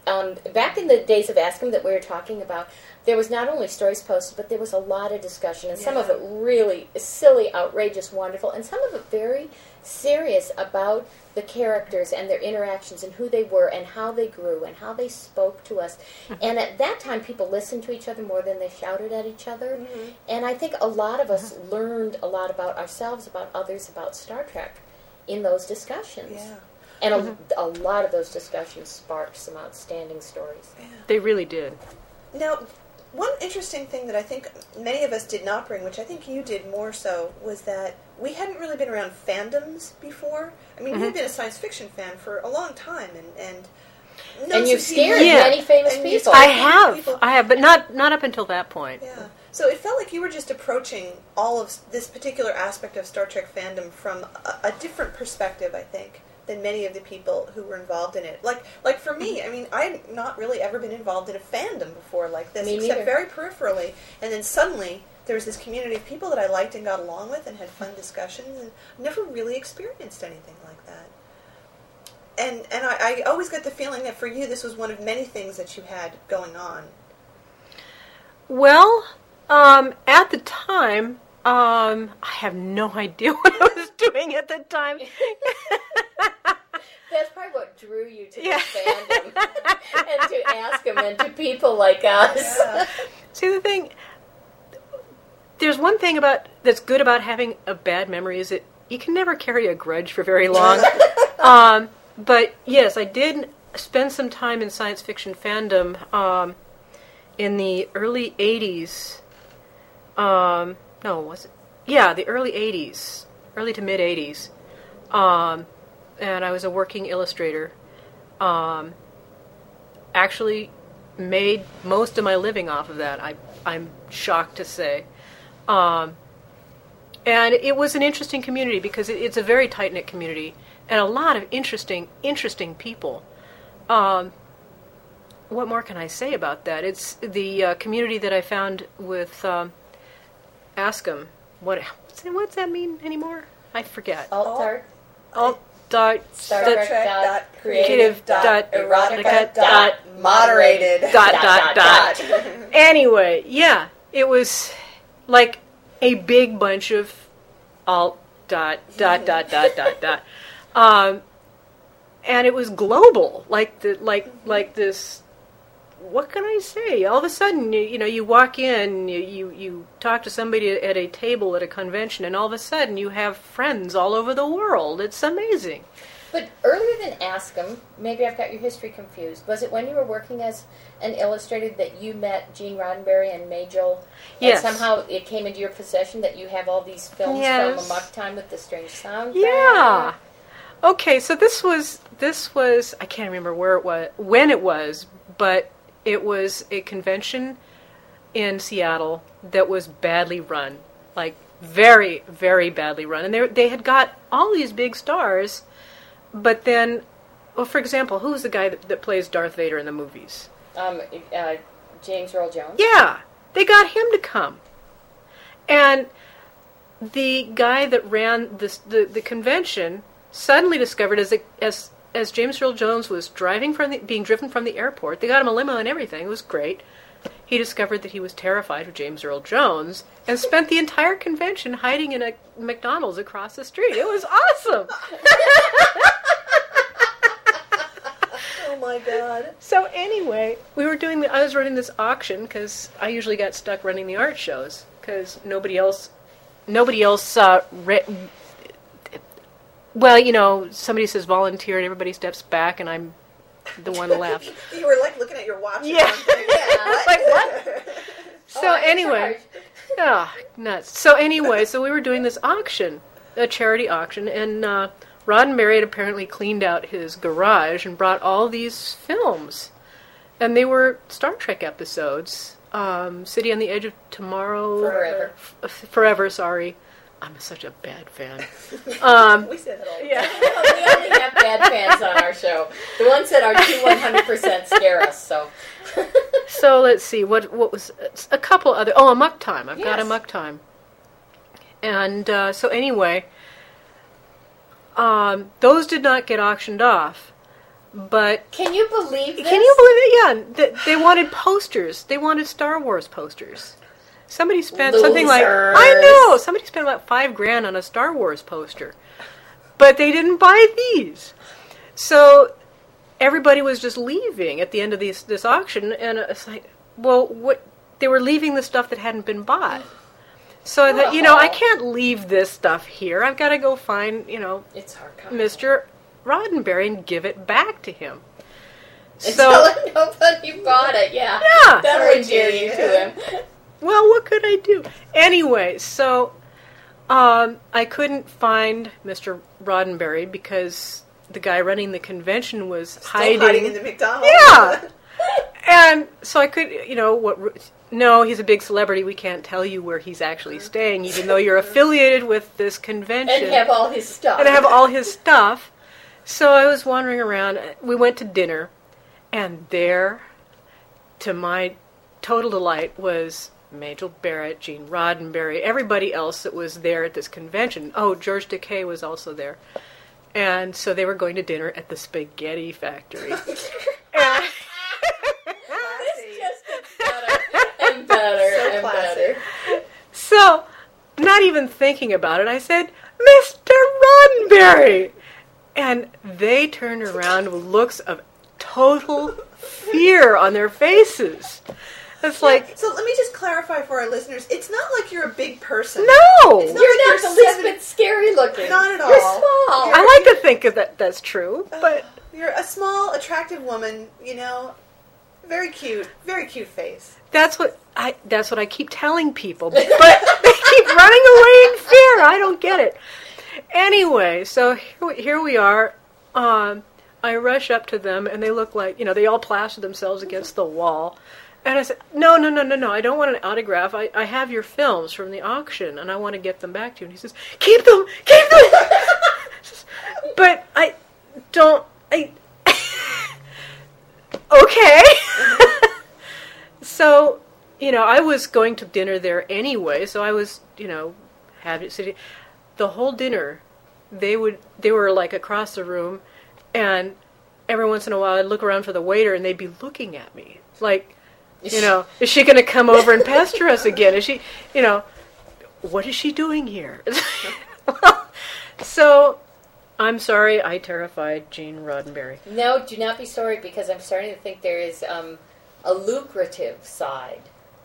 um, back in the days of ASCEM that we were talking about, there was not only stories posted, but there was a lot of discussion, and some of it really silly, outrageous, wonderful, and some of it very serious about the characters and their interactions and who they were and how they grew and how they spoke to us. Mm-hmm. and at that time, people listened to each other more than they shouted at each other. Mm-hmm. And I think a lot of us uh-huh. learned a lot about ourselves, about others, about Star Trek in those discussions. Yeah. And a, mm-hmm. a lot of those discussions sparked some outstanding stories. They really did. Now, one interesting thing that I think many of us did not bring, which I think you did more so, was that we hadn't really been around fandoms before. I mean, you've mm-hmm. been a science fiction fan for a long time, and and and you've some people- scared Yeah. many famous And you people. I have, people. I have, but not not up until that point. Yeah. So it felt like you were just approaching all of this particular aspect of Star Trek fandom from a, a different perspective, I think, than many of the people who were involved in it. Like, like for me, mm-hmm. I mean, I'd not really ever been involved in a fandom before like this, Me except neither. very peripherally. And then suddenly, there was this community of people that I liked and got along with and had fun discussions, and never really experienced anything like that. And and I, I always get the feeling that for you, this was one of many things that you had going on. Well, um, at the time, um, I have no (laughs) idea what I was doing at the time. (laughs) That's probably what drew you to Yeah. this fandom (laughs) and to ask them and to people like us. Yeah. See the thing. There's one thing about that's good about having a bad memory is that you can never carry a grudge for very long. (laughs) um, but yes, I did spend some time in science fiction fandom um, in the early '80s. Um, no, was it? Yeah, the early '80s, early to mid '80s. Um, and I was a working illustrator. Um, actually made most of my living off of that. I, I'm shocked to say. Um, and it was an interesting community because it, it's a very tight knit community and a lot of interesting, interesting people. Um, what more can I say about that? It's the uh, community that I found with um. What what's that, what's that mean anymore? I forget. Alt. Alt dot Star Trek dot creative dot erotica dot moderated dot dot, dot. anyway, yeah, it was like a big bunch of alt dot dot dot (laughs) dot dot dot, um, and it was global, like the like like this. What can I say? All of a sudden, you, you know, you walk in, you, you you talk to somebody at a table at a convention, and all of a sudden, you have friends all over the world. It's amazing. But earlier than Ask 'em, maybe I've got your history confused. Was it when you were working as an illustrator that you met Gene Roddenberry and Majel? Yes. And somehow it came into your possession that you have all these films Yes. from Amok Time with the strange sound. Yeah. Okay, so this was this was I can't remember where it was when it was, but it was a convention in Seattle that was badly run, like very very badly run, and they they had got all these big stars, but then, well, for example, who's the guy that, that plays Darth Vader in the movies? Um, uh, James Earl Jones. Yeah, they got him to come. And the guy that ran this, the, the convention suddenly discovered as, a, as, as James Earl Jones was driving from the, being driven from the airport, they got him a limo and everything, it was great. He discovered that he was terrified of James Earl Jones and spent the entire convention hiding in a McDonald's across the street. It was awesome. Oh my god. So anyway, we were doing. The, I was running this auction because I usually got stuck running the art shows because nobody else, nobody else. Uh, re- well, you know, somebody says volunteer and everybody steps back, and I'm the one (laughs) left. You were like looking at your watch. Yeah. something. yeah. (laughs) Like what? (laughs) So Oh, anyway, charge. Ah, nuts. So anyway, so we were doing this auction, a charity auction, and uh, Roddenberry had apparently cleaned out his garage and brought all these films, and they were Star Trek episodes. Um, City on the Edge of Tomorrow, Forever. F- Forever. Sorry, I'm such a bad fan. (laughs) Um, We said that all. the yeah. we only have bad fans on our show. The ones that are too 100% scare us, so. (laughs) So let's see what what was a couple other. Oh, Amok Time. I've got Amok Time. And uh, so anyway, um, those did not get auctioned off, but Can you believe this? can you believe it? Yeah, th- they wanted posters. They wanted Star Wars posters. Somebody spent something like I know somebody spent about five grand on a Star Wars poster, but they didn't buy these. So everybody was just leaving at the end of this this auction, and it's like, well, what? They were leaving the stuff that hadn't been bought. So I thought, you know, I can't leave this stuff here. I've got to go find, you know, It's hard. Mr. Roddenberry and give it back to him. And So, tell nobody bought it, yeah. Yeah. That would endear you Judy. to him. Well, what could I do? Anyway, so um, I couldn't find Mr. Roddenberry because the guy running the convention was Still hiding. hiding in the McDonald's. Yeah. (laughs) and so I could, you know, what? No, he's a big celebrity. We can't tell you where he's actually staying, even though you're affiliated with this convention And have all his stuff. and I have all his stuff. So I was wandering around. We went to dinner, and there, to my total delight, was Majel Barrett, Gene Roddenberry, everybody else that was there at this convention. Oh, George Takei was also there. And so they were going to dinner at the Spaghetti Factory. (laughs) and, and better So and classic. better. so, not even thinking about it, I said, Mr. Roddenberry! And they turned around with looks of total fear on their faces. (laughs) It's like, So let me just clarify for our listeners. It's not like you're a big person. no! It's not You're like not the you're least seven- bit scary looking. Not at all. You're small. I like to think of that that's true, but You're a small, attractive woman. You know, very cute, very cute face. that's what I that's what I keep telling people, but (laughs) they keep running away in fear. I don't get it. Anyway, so here, we- here we are. Um, I rush up to them, and they look like you know they all plaster themselves against the wall. And I said, "No, no, no, no, no! I don't want an autograph. I, I have your films from the auction, and I want to get them back to you." And he says, "Keep them, keep them." (laughs) but I don't. I (laughs) okay. (laughs) so, you know, I was going to dinner there anyway, so I was, you know, having sitting the whole dinner. They would they were like across the room, and every once in a while I'd look around for the waiter, and they'd be looking at me like, you know, is she going to come over and pester us again? Is she, you know, what is she doing here? (laughs) so. I'm sorry, I terrified Gene Roddenberry. No, do not be sorry because I'm starting to think there is um, a lucrative side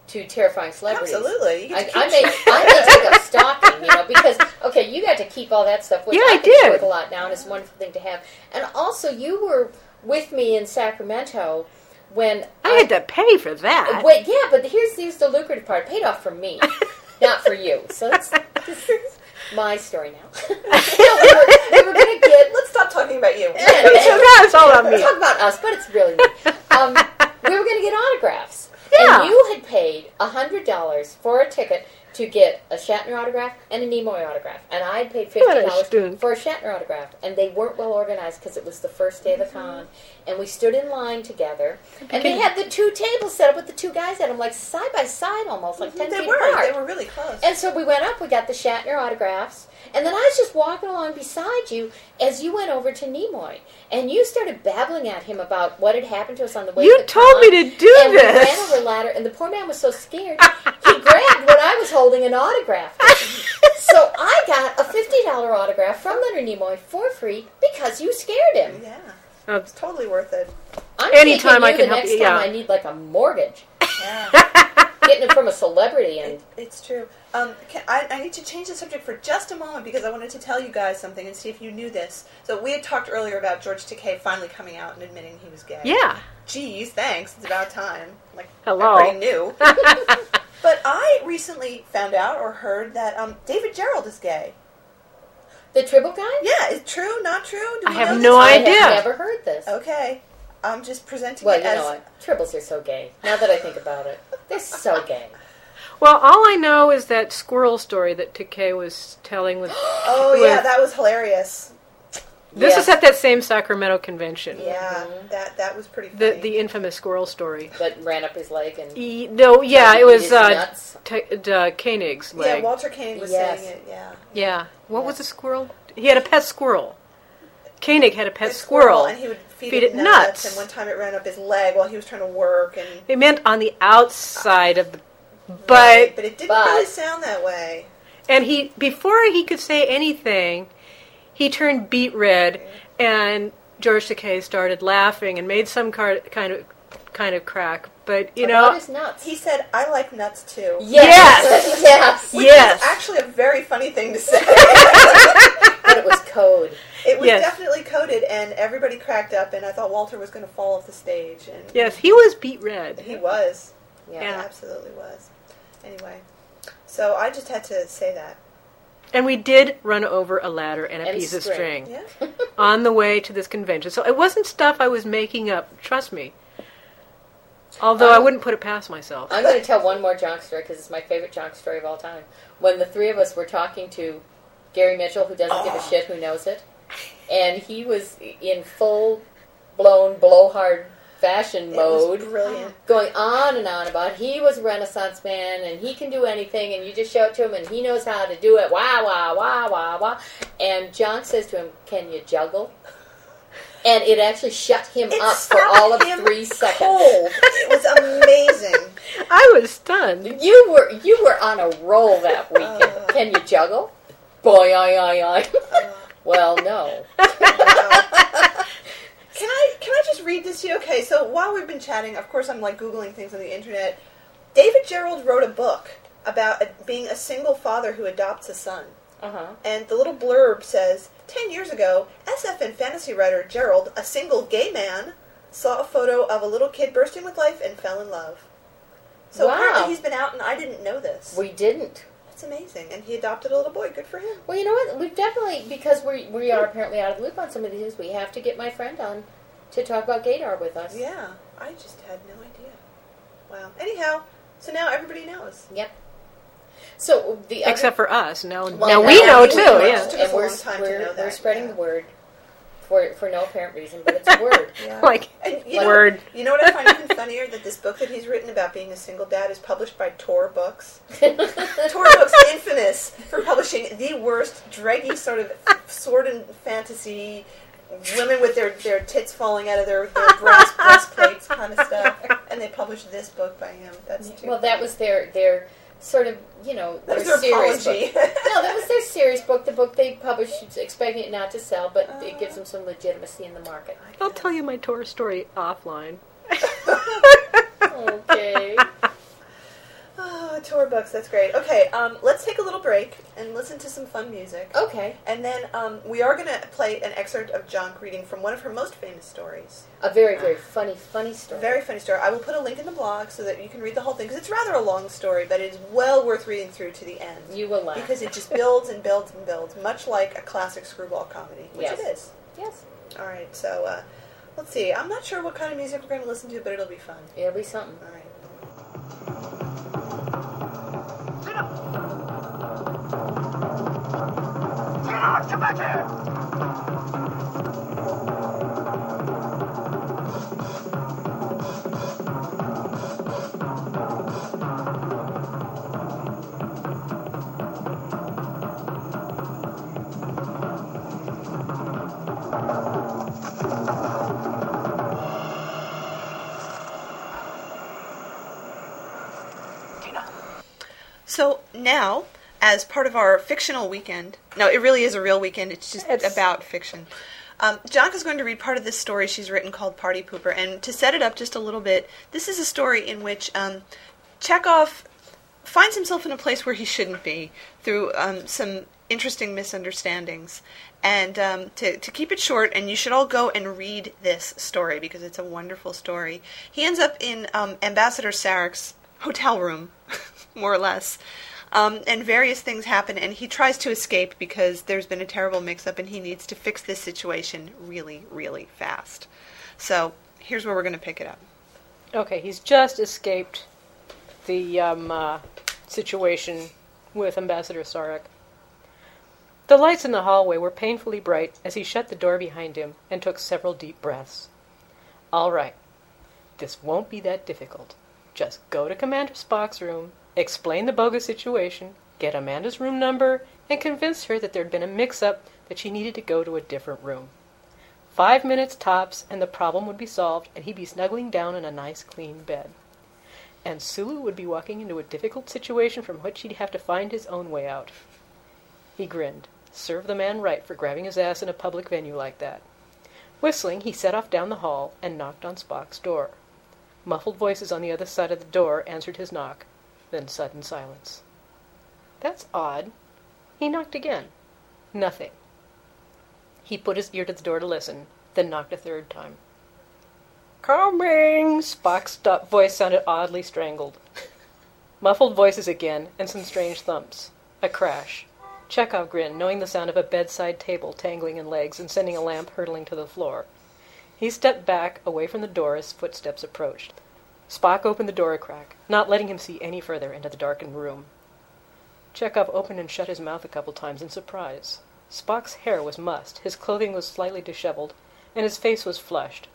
to terrifying celebrities. Absolutely. You I, get to I keep may track. (laughs) I may take up stalking, you know, because okay, you got to keep all that stuff. Which Yeah, I I think did. worth a lot now, and it's a wonderful thing to have. And also, you were with me in Sacramento when I had to pay for that. Wait, yeah, but here's here's the lucrative part. Paid off for me, (laughs) not for you. So that's this is my story now. (laughs) no, we were, we were gonna get. Let's stop talking about you. so (laughs) that's all on me. Talk about us, but it's really me. Um, we were going to get autographs. Yeah. And you had paid $100 for a ticket to get a Shatner autograph and a Nimoy autograph. And I had paid What a $50 for a Shatner autograph. And they weren't well organized because it was the first day of the Mm-hmm. con. And we stood in line together. And they had the two tables set up with the two guys at them, like side by side almost, like 10 They feet were. apart. They were really close. And so we went up, we got the Shatner autographs, and then I was just walking along beside you as you went over to Nimoy. And you started babbling at him about what had happened to us on the way You to the told con. me to do this! and we ran over a ladder, and the poor man was so scared, he (laughs) grabbed what I was holding an autograph. with. (laughs) so I got a $50 autograph from Leonard Nimoy for free because you scared him. yeah, Uh, it's totally worth it. I'm Anytime taking I can the help next you, time. I need like a mortgage. Yeah, (laughs) Getting it from a celebrity and it, it's true. Um, can, I, I need to change the subject for just a moment because I wanted to tell you guys something and see if you knew this. So we had talked earlier about George Takei finally coming out and admitting he was gay. yeah. Geez, thanks. It's about time. Like Hello. everybody knew. (laughs) but I recently found out or heard that um, David Gerrold is gay. the Tribble guy? Yeah, is true? Not true? Do I have know no this? I idea. have never heard this. Okay, I'm just presenting Well, it you as know what? Tribbles are so gay. Now that I think about it, they're so gay. Well, all I know is that squirrel story that Takei was telling with. (gasps) Oh yeah, that was hilarious. This Yeah. is at that same Sacramento convention. Yeah, that that was pretty The funny. the infamous squirrel story. That ran up his leg and E- no, yeah, it was His uh, nuts. t- uh, Koenig's yeah. Walter Koenig was Yes. saying it. Yeah, Yeah. What was Yes. the squirrel? He had a pet squirrel. Koenig had a pet A squirrel. and he would feed, Feed it, it nuts, nuts. And one time it ran up his leg while he was trying to work, and It meant on the outside of the, but but it didn't but- really sound that way. and he before he could say anything, he turned beet red, and George Takei started laughing and made some car, kind of kind of crack. But you about know, his nuts. He said, "I like nuts too." yes, yes. (laughs) Which Yes. is actually a very funny thing to say. (laughs) But it was code. It was Yes. definitely coded, and everybody cracked up, and I thought Walter was going to fall off the stage, and yes, he was beat red. he was. Yeah. He Yeah. absolutely was. Anyway, so I just had to say that. And we did run over a ladder and a And piece of string. string Yeah. (laughs) on the way to this convention. So it wasn't stuff I was making up. Trust me. Although I Um, wouldn't put it past myself. I'm going to tell one more Jonk story because it's my favorite Jonk story of all time. When the three of us were talking to Gary Mitchell, who doesn't give a shit, who knows it, and he was in full blown blowhard fashion It mode. was brilliant. going on and on about he was a Renaissance man and he can do anything and you just show it to him and he knows how to do it. Wah wah wah wah wah. And John says to him, "Can you juggle?" And it actually shut him It up for all of him three seconds. Cold. It was amazing. (laughs) I was stunned. You were you were on a roll that weekend. Uh. Can you juggle? Boy, I, I, I. well, no. (laughs) Can I can I just read this to you? Okay, so while we've been chatting, of course I'm like googling things on the internet. David Gerrold wrote a book about a, being a single father who adopts a son. Uh huh. And the little blurb says, 10 years ago, SF and fantasy writer Gerrold, a single gay man, saw a photo of a little kid bursting with life and fell in love. So Wow. apparently he's been out and I didn't know this. We didn't. That's amazing. And he adopted a little boy. Good for him. Well, you know what? We've definitely because we we are apparently out of the loop on some of these things. We have to get my friend on to talk about Gaydar with us. Yeah, I just had no idea. Wow. Anyhow, so now everybody knows. Yep. So the other, Except for us. Now, Well, now now we know too. Yeah. It took and a we're long time to we're, know we're spreading yeah. the word for for no apparent reason, but it's a word. (laughs) Yeah. Like And you know, word. You know what I find even funnier? That this book that he's written about being a single dad is published by Tor Books. (laughs) Tor Books infamous for publishing the worst, draggy sort of sword and fantasy, women with their, their tits falling out of their, their brass (laughs) breastplates kind of stuff. And they published this book by him. That's too well, that was their their sort of you know That their was their serious apology. book. (laughs) no, that was their serious book. The book they published, expecting it not to sell, but it oh. gives them some legitimacy in the market. I'll tell you my Tor story offline. (laughs) Okay. (laughs) Oh, Tor Books, that's great. Okay, um, let's take a little break and listen to some fun music. okay. And then um, we are going to play an excerpt of Jonk reading from one of her most famous stories. A very very funny funny story. Very funny story. I will put a link in the blog so that you can read the whole thing because it's rather a long story, but it is well worth reading through to the end. You will laugh. Because it just builds and builds and builds, much like a classic screwball comedy, which Yes. it is. yes, All right, so uh, let's see. I'm not sure what kind of music we're going to listen to, but it'll be fun. it'll be something. All right. Here! So now, as part of our fictional weekend, no, it really is a real weekend. It's just It's- about fiction. Um, is going to read part of this story she's written called Party Pooper. And to set it up just a little bit, this is a story in which um, Chekhov finds himself in a place where he shouldn't be through um, some interesting misunderstandings. And um, to, to keep it short, and you should all go and read this story because it's a wonderful story. He ends up in um, Ambassador Sarek's hotel room, (laughs) more or less. Um, and various things happen, and he tries to escape because there's been a terrible mix up, and he needs to fix this situation really, really fast. So here's where we're going to pick it up. Okay, he's just escaped the um, uh, situation with Ambassador Sarek. The lights in the hallway were painfully bright as he shut the door behind him and took several deep breaths. All right, this won't be that difficult. Just go to Commander Spock's room, explain the bogus situation, get Amanda's room number, and convince her that there'd been a mix up that she needed to go to a different room. Five minutes tops, and the problem would be solved, and he'd be snuggling down in a nice, clean bed. And Sulu would be walking into a difficult situation from which he'd have to find his own way out. He grinned. Serve the man right for grabbing his ass in a public venue like that. Whistling, he set off down the hall and knocked on Spock's door. Muffled voices on the other side of the door answered his knock, then sudden silence. That's odd. He knocked again. Nothing. He put his ear to the door to listen, then knocked a third time. Coming! Spock's voice sounded oddly strangled. (laughs) Muffled voices again, and some strange thumps. A crash. Chekhov grinned, knowing the sound of a bedside table tangling in legs and sending a lamp hurtling to the floor. He stepped back, away from the door as footsteps approached. Spock opened the door a crack, not letting him see any further into the darkened room. Chekhov opened and shut his mouth a couple times in surprise. Spock's hair was mussed, his clothing was slightly disheveled, and his face was flushed.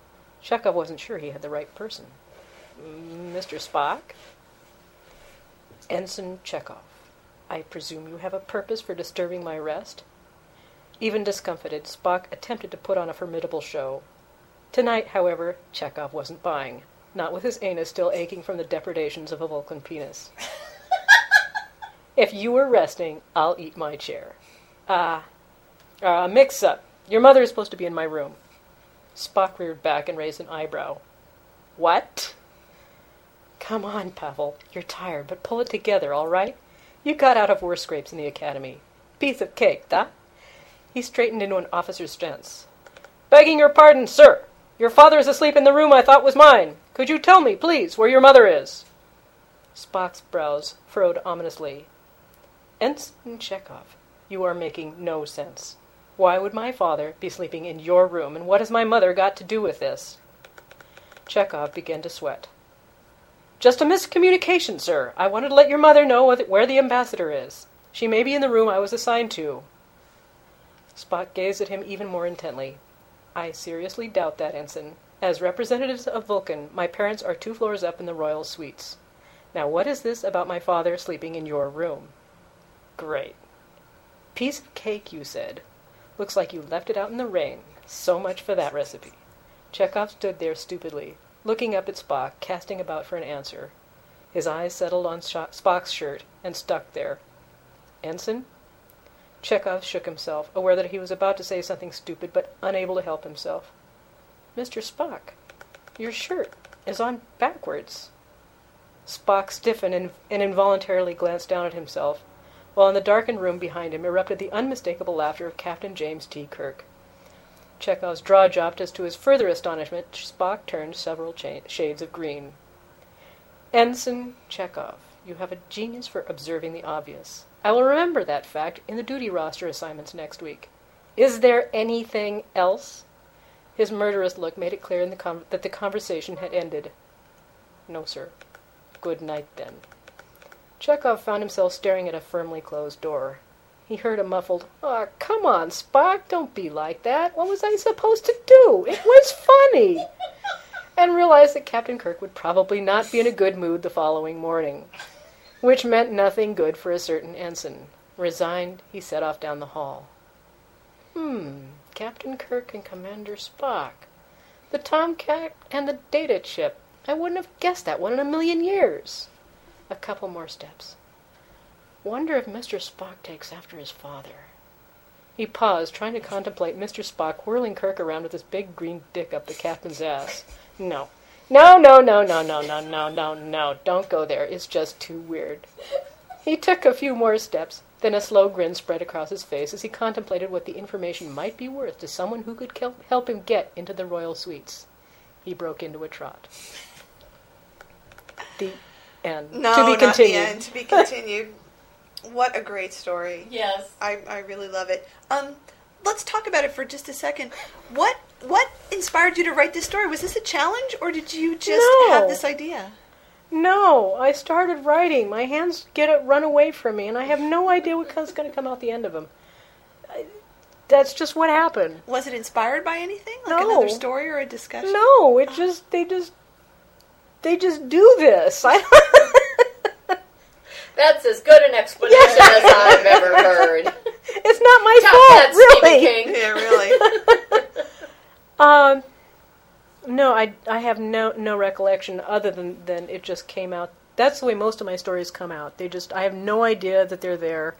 Chekhov wasn't sure he had the right person. Mm, Mr. Spock? Ensign Chekhov, I presume you have a purpose for disturbing my rest? Even discomfited, Spock attempted to put on a formidable show. Tonight, however, Chekhov wasn't buying, not with his anus still aching from the depredations of a Vulcan penis. (laughs) if you were resting, I'll eat my chair. Ah, uh, mix up. Your mother is supposed to be in my room. Spock reared back and raised an eyebrow. What? Come on, Pavel. You're tired, but pull it together, all right? You got out of worse scrapes in the academy. Piece of cake, da? He straightened into an officer's stance. Begging your pardon, sir. Your father is asleep in the room I thought was mine. Could you tell me, please, where your mother is? Spock's brows furrowed ominously. Ensign Chekhov, you are making no sense. Why would my father be sleeping in your room, and what has my mother got to do with this? Chekhov began to sweat. Just a miscommunication, sir. I wanted to let your mother know where the ambassador is. She may be in the room I was assigned to. Spock gazed at him even more intently. I seriously doubt that, Ensign. As representatives of Vulcan, my parents are two floors up in the royal suites. Now, what is this about my father sleeping in your room? Great. Piece of cake, you said. Looks like you left it out in the rain. So much for that recipe. Chekhov stood there stupidly, looking up at Spock, casting about for an answer. His eyes settled on Spock's shirt and stuck there. Ensign? Chekhov shook himself, aware that he was about to say something stupid, but unable to help himself. Mr. Spock, your shirt is on backwards. Spock stiffened and, and involuntarily glanced down at himself, while in the darkened room behind him erupted the unmistakable laughter of Captain James T. Kirk. Chekhov's jaw dropped as to his further astonishment Spock turned several cha- shades of green. Ensign Chekhov, you have a genius for observing the obvious. I will remember that fact in the duty roster assignments next week. Is there anything else? His murderous look made it clear the that the conversation had ended. No, sir. Good night, then. Chekhov found himself staring at a firmly closed door. He heard a muffled, "Aw, oh, come on, Spock, don't be like that. What was I supposed to do? It was funny!" and realized that Captain Kirk would probably not be in a good mood the following morning which meant nothing good for a certain ensign. Resigned, he set off down the hall. Hmm, Captain Kirk and Commander Spock. The Tomcat and the data chip. I wouldn't have guessed that one in a million years. A couple more steps. Wonder if Mr. Spock takes after his father. He paused, trying to contemplate Mr. Spock whirling Kirk around with his big green dick up the captain's ass. No, no, no, no, no, no, no, no, no, no. Don't go there. It's just too weird. He took a few more steps, then a slow grin spread across his face as he contemplated what the information might be worth to someone who could help him get into the royal suites. He broke into a trot. The end. No, to be not continued. the end. To be continued. what a great story. Yes. I, I really love it. Um, let's talk about it for just a second. What what inspired you to write this story? Was this a challenge, or did you just No. have this idea? No, I started writing. My hands get it run away from me, and I have no idea what's going to come out the end of them. I, that's just what happened. Was it inspired by anything, like No. another story or a discussion? No, it just they just they just do this. I, (laughs) That's as good an explanation as I've ever heard. it's not my Tap fault, that, really. King. Yeah, really. (laughs) Um, no, I I have no no recollection other than than it just came out. That's the way most of my stories come out. They just I have no idea that they're there,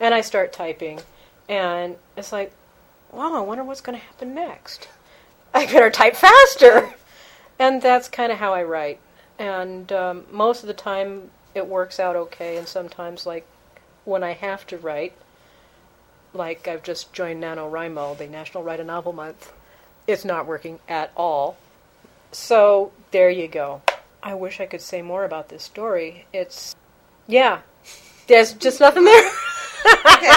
and I start typing, and it's like, wow, I wonder what's going to happen next. I better type faster, and that's kind of how I write. And um, most of the time, it works out okay, and sometimes, like when I have to write, like I've just joined NaNoWriMo, the National Write a Novel Month it's not working at all. So there you go. I wish I could say more about this story. It's, yeah, there's just nothing there. okay.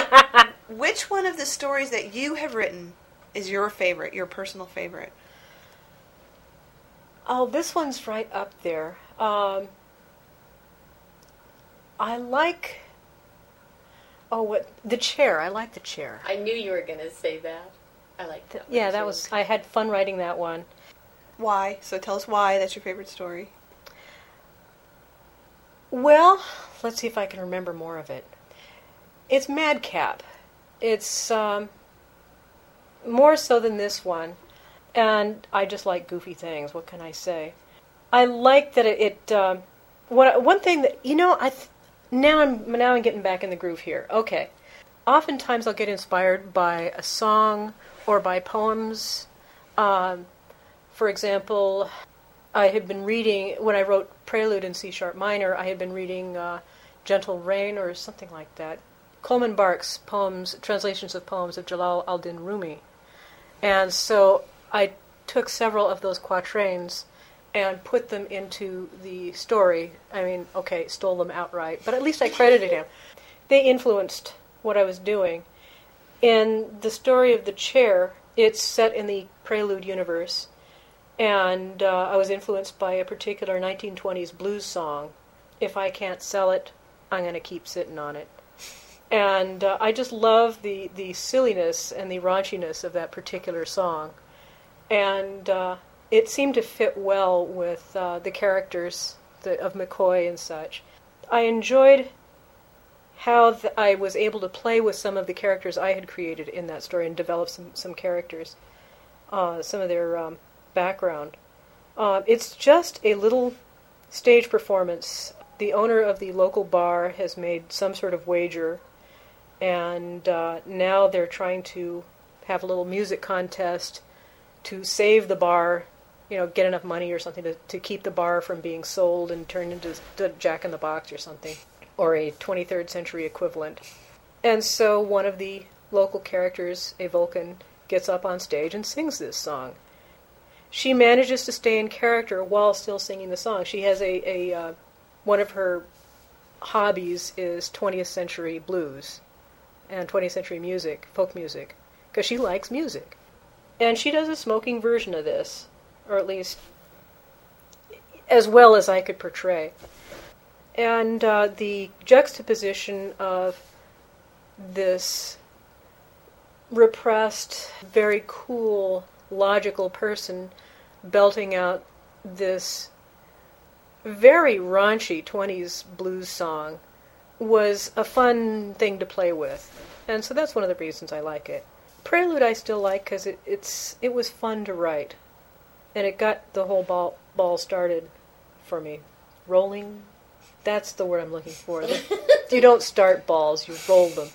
(laughs) Which one of the stories that you have written is your favorite, your personal favorite? oh, this one's right up there. Um, I like. Oh, what the chair? I like the chair. I knew you were going to say that. I like that. one, Yeah, that was. I had fun writing that one. Why? So tell us why that's your favorite story. Well, let's see if I can remember more of it. It's Madcap. It's um, more so than this one, and I just like goofy things. What can I say? I like that it. it um, what one thing that you know, I th- now I'm now I'm getting back in the groove here. Okay, oftentimes I'll get inspired by a song or by poems. Um, for example, I had been reading when I wrote Prelude in C sharp minor. I had been reading uh, Gentle Rain or something like that. Coleman Barks poems, translations of poems of Jalal al-Din Rumi, and so I took several of those quatrains and put them into the story. I mean, okay, stole them outright, but at least I credited him. They influenced what I was doing. In the story of the chair, it's set in the Prelude universe, and uh, I was influenced by a particular 1920s blues song. If I can't sell it, I'm going to keep sitting on it. And uh, I just love the, the silliness and the raunchiness of that particular song. And uh, it seemed to fit well with uh, the characters of McCoy and such. I enjoyed how th- I was able to play with some of the characters I had created in that story and develop some, some characters, uh, some of their um, background. Uh, it's just a little stage performance. The owner of the local bar has made some sort of wager, and uh, now they're trying to have a little music contest to save the bar, you know, get enough money or something to, to keep the bar from being sold and turned into Jack in the Box or something, or a 23rd century equivalent. And so one of the local characters, a Vulcan, gets up on stage and sings this song she manages to stay in character while still singing the song. She has a, a uh, one of her hobbies is 20th century blues and 20th century music, folk music, because she likes music. And she does a smoking version of this, or at least as well as I could portray. And uh, the juxtaposition of this repressed, very cool logical person belting out this very raunchy 20s blues song was a fun thing to play with. And so that's one of the reasons I like it. Prelude I still like because it, it's it was fun to write, and it got the whole ball ball started for me, rolling. That's the word I'm looking for. (laughs) you don't start balls, you roll them.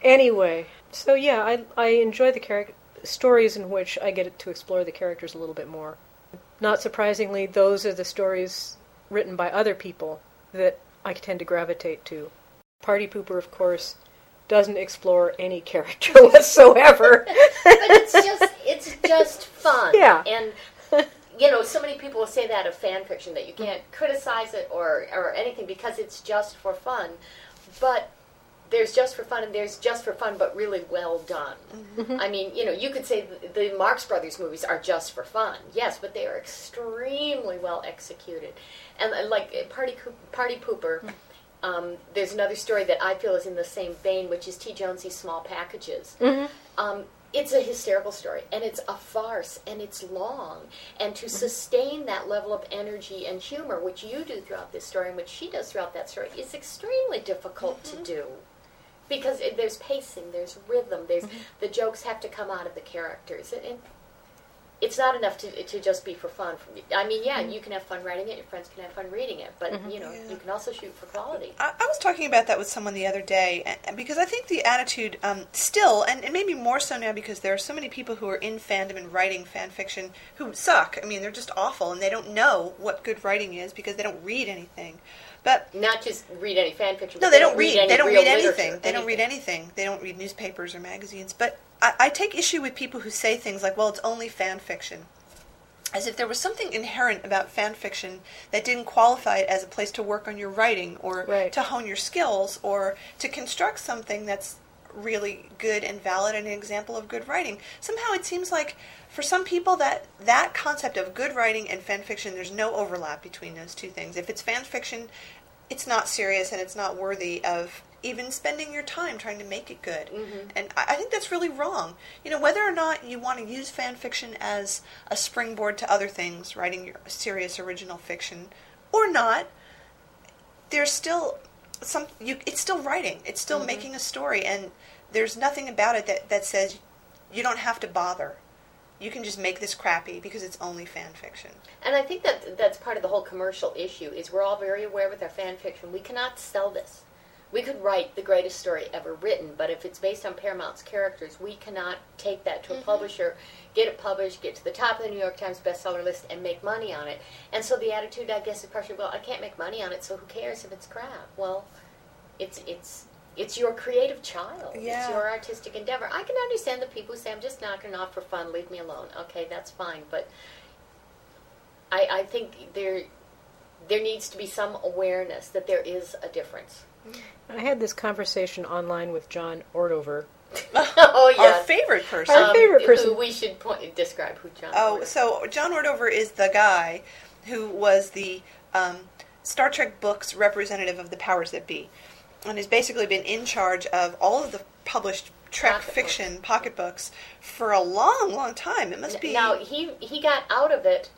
Anyway, so yeah, I I enjoy the character stories in which I get to explore the characters a little bit more. Not surprisingly, those are the stories written by other people that I tend to gravitate to. Party Pooper, of course, doesn't explore any character (laughs) whatsoever. but it's just it's just fun. (laughs) Yeah. And you know, so many people will say that of fan fiction that you can't criticize it or or anything because it's just for fun. But there's just for fun and there's just for fun but really well done Mm-hmm. i mean you know you could say the, the marx brothers movies are just for fun yes but they are extremely well executed and like uh, party Coop- party pooper Mm. um, there's another story that i feel is in the same vein which is T'Jonesy's small packages Mm-hmm. um, it's a hysterical story and it's a farce and it's long and Mm-hmm. to sustain that level of energy and humor which you do throughout this story and which she does throughout that story is extremely difficult Mm-hmm. to do because it, there's pacing there's rhythm there's Mm-hmm. the jokes have to come out of the characters and, and it's not enough to, to just be for fun i mean Mm-hmm. yeah you can have fun writing it your friends can have fun reading it but you know Yeah. you can also shoot for quality I, I was talking about that with someone the other day and- and because I think the attitude um, still, and, and maybe more so now because there are so many people who are in fandom and writing fan fiction who suck. I mean, they're just awful and they don't know what good writing is because they don't read anything. But not just read any fan fiction no, but they don't read. any They don't read anything. They don't read anything. They don't read newspapers or magazines. But I, I take issue with people who say things like, "Well, it's only fan fiction." as if there was something inherent about fan fiction that didn't qualify it as a place to work on your writing or Right. to hone your skills or to construct something that's really good and valid and an example of good writing. Somehow it seems like for some people that that concept of good writing and fan fiction there's no overlap between those two things. If it's fan fiction, it's not serious and it's not worthy of even spending your time trying to make it good. Mm-hmm. And I, I think that's really wrong. You know, whether or not you want to use fan fiction as a springboard to other things, writing your serious original fiction, or not, there's still some. You, it's still writing. It's still Mm-hmm. making a story, and there's nothing about it that that says you don't have to bother. You can just make this crappy because it's only fan fiction. And I think that that's part of the whole commercial issue is we're all very aware with our fan fiction. We cannot sell this. We could write the greatest story ever written, but if it's based on Paramount's characters, we cannot take that to a mm-hmm. publisher, get it published, get to the top of the New York Times bestseller list, and make money on it. And so the attitude, I guess, is partially, well, I can't make money on it, so who cares if it's crap? Well, it's it's it's your creative child. Yeah. It's your artistic endeavor. I can understand the people who say, I'm just knocking it off for fun, leave me alone. Okay, that's fine. But I, I think there there needs to be some awareness that there is a difference. I had this conversation online with John Ordover. (laughs) oh Our favorite person. Our favorite who person. we should point, describe who John. Oh, was. so John Ordover is the guy who was the um, Star Trek books representative of the powers that be, and has basically been in charge of all of the published Trek Pocket fiction books for a long, long time. It must be now he he got out of it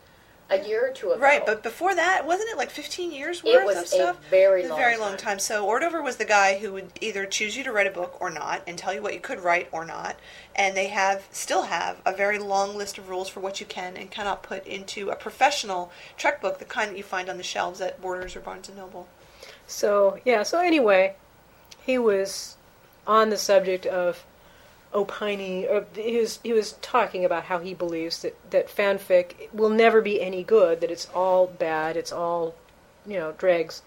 a year or two ago. right, but before that, wasn't it like 15 years It worth was of a stuff? very It was long a very long time. time. So Ordover was the guy who would either choose you to write a book or not, and tell you what you could write or not. And they have still have a very long list of rules for what you can and cannot put into a professional Trek book, the kind that you find on the shelves at Borders or Barnes and Noble. So yeah. So anyway, he was on the subject of opining. Or he was he was talking about how he believes that that fanfic will never be any good. That it's all bad. It's all you know dregs.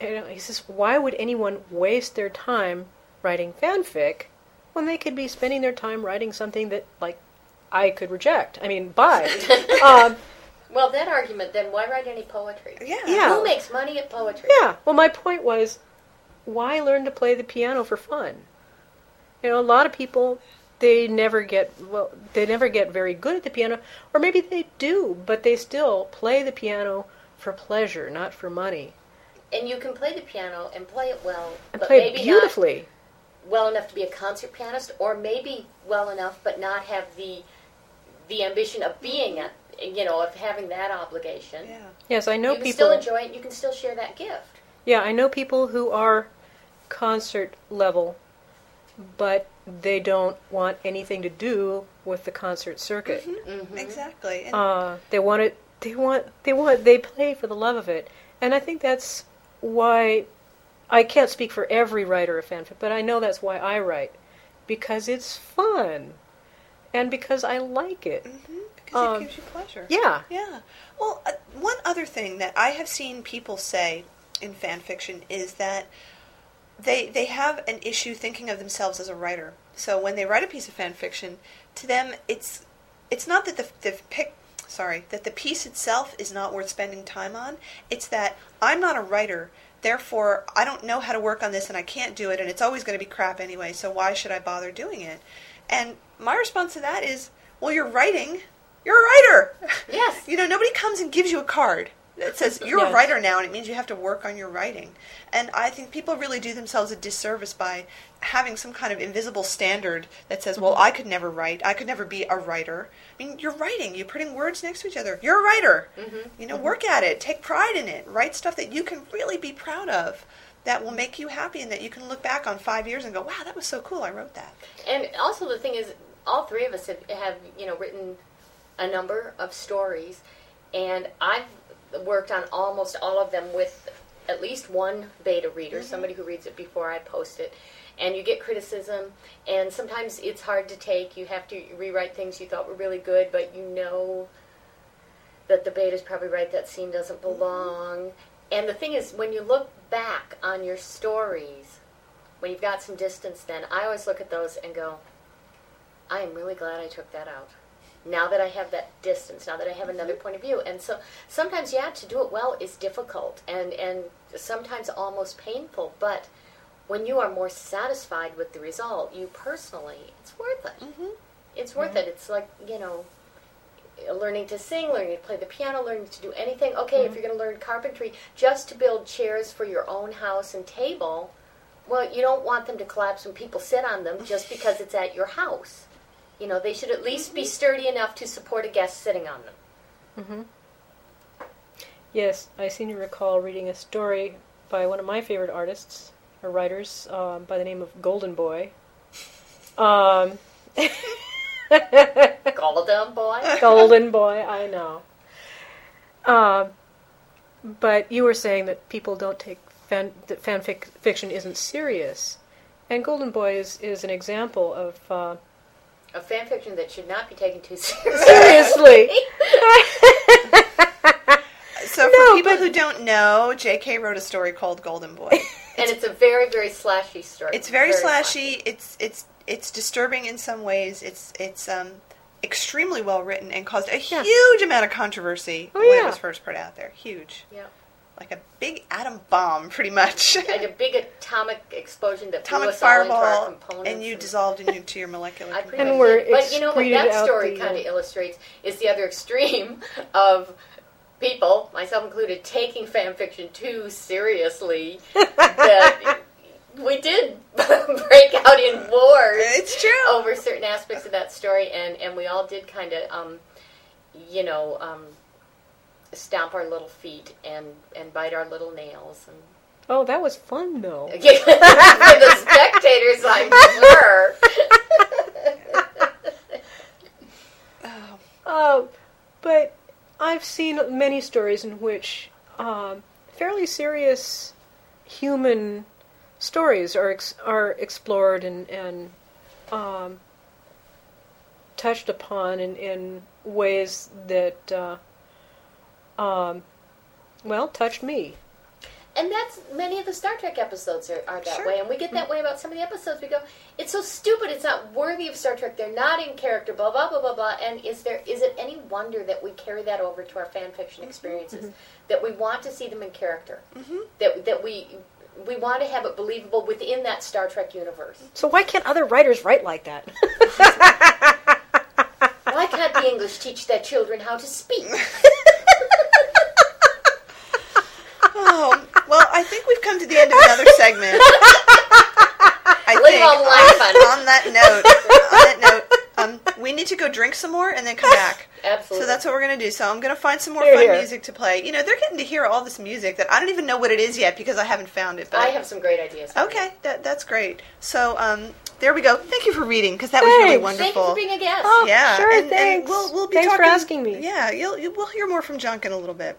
And he says, why would anyone waste their time writing fanfic when they could be spending their time writing something that like I could reject? I mean, buy. (laughs) um, well, that argument then why write any poetry? Yeah. Yeah. Who makes money at poetry? Yeah. Well, my point was, why learn to play the piano for fun? You know, a lot of people they never get well, they never get very good at the piano, or maybe they do, but they still play the piano for pleasure, not for money, And you can play the piano and play it well, and but play maybe beautifully. not well enough to be a concert pianist, or maybe well enough but not have the the ambition of being a you know of having that obligation. Yeah. Yes, I know you can people. still enjoy it. You can still share that gift. Yeah, I know people who are concert level, but they don't want anything to do with the concert circuit. Mm-hmm. Exactly. And Uh, they want it. They want. They want. They play for the love of it, and I think that's why. I can't speak for every writer of fanfic, but I know that's why I write, because it's fun, and because I like it. Because um, it gives you pleasure. Yeah. Yeah. Well, uh, one other thing that I have seen people say in fan fiction is that they they have an issue thinking of themselves as a writer. So when they write a piece of fan fiction, to them it's it's not that the the pic sorry that the piece itself is not worth spending time on. It's that I'm not a writer. Therefore, I don't know how to work on this and I can't do it and it's always going to be crap anyway, so why should I bother doing it? And my response to that is, well, you're writing. You're a writer. Yes. you know, nobody comes and gives you a card that says (laughs) you're a writer now and it means you have to work on your writing. And I think people really do themselves a disservice by having some kind of invisible standard that says, well, I could never write. I could never be a writer. I mean, you're writing. You're putting words next to each other. You're a writer. Mm-hmm. You know, work at it. Take pride in it. Write stuff that you can really be proud of that will make you happy and that you can look back on five years and go, wow, that was so cool. I wrote that. And also the thing is, all three of us have, have you know written a number of stories, and I've worked on almost all of them with at least one beta reader, mm-hmm. somebody who reads it before I post it. And you get criticism, and sometimes it's hard to take. You have to rewrite things you thought were really good, but you know that the beta's probably right. That scene doesn't mm-hmm. belong. And the thing is, when you look back on your stories, when you've got some distance, then I always look at those and go, I am really glad I took that out. Now that I have that distance, now that I have mm-hmm. another point of view, and so sometimes, yeah, to do it well is difficult and and sometimes almost painful. But when you are more satisfied with the result, you personally, it's worth it. Mm-hmm. It's worth it. It's like you know, learning to sing, learning to play the piano, learning to do anything. Okay, if mm-hmm. you're going to learn carpentry, just to build chairs for your own house and table, Well, you don't want them to collapse when people sit on them just (laughs) because it's at your house. You know, they should at least be sturdy enough to support a guest sitting on them. Mm-hmm. Yes, I seem to recall reading a story by one of my favorite artists or writers um, by the name of Golden Boy. Um, (laughs) Golden boy. Golden Boy, I know. Um, but you were saying that people don't take fan, that fanfic fiction isn't serious, and Golden Boy is, is an example of. Uh, A fan fiction that should not be taken too (laughs) seriously. seriously, So for No, people but- who don't know, J.K. wrote a story called Golden Boy. (laughs) and it's a very, very slashy story. It's very, slashy. It's it's it's disturbing in some ways. It's it's um extremely well written and caused a Yeah. huge amount of controversy Oh, when it was first put out there. Huge, Yeah. Like a big atom bomb, pretty much. (laughs) And a big atomic explosion that blew Atomic us all into our fireball, components. and you dissolved into (laughs) your molecular. I pretty And much we're. But you know what that story kind of uh, illustrates is the other extreme (laughs) of people, myself included, taking fan fiction too seriously. that we did break out in wars It's true. over certain aspects of that story, and, and we all did kind of, um, you know, um, stamp our little feet and, and bite our little nails. And oh, that was fun though. (laughs) for the spectators, I'm sure. (laughs) Uh, but I've seen many stories in which um, fairly serious human stories are ex- are explored and and um, touched upon in, in ways that uh, um, well touched me. And that's many of the Star Trek episodes are, are that Sure. way, and we get that way about some of the episodes. We go, it's so stupid, it's not worthy of Star Trek. They're not in character, blah blah blah blah blah. And is there is it any wonder that we carry that over to our fan fiction mm-hmm, experiences? Mm-hmm. That we want to see them in character. Mm-hmm. That that we we want to have it believable within that Star Trek universe. So why can't other writers write like that? (laughs) Why can't the English teach their children how to speak? (laughs) Oh, well, I think we've come to the end of another segment. I Leave think them laughing. on that note, on that note, um, we need to go drink some more and then come back. Absolutely. So that's what we're going to do. So I'm going to find some more Here, fun here. music to play. You know, they're getting to hear all this music that I don't even know what it is yet because I haven't found it. But I have some great ideas. Okay, that, that's great. So um, there we go. Thank you for reading because that was really wonderful. Thank you for being a guest. Oh, yeah, sure, and, and thanks. we'll, we'll be Thanks for asking me. Yeah, you'll, you, we'll hear more from Jonk in a little bit.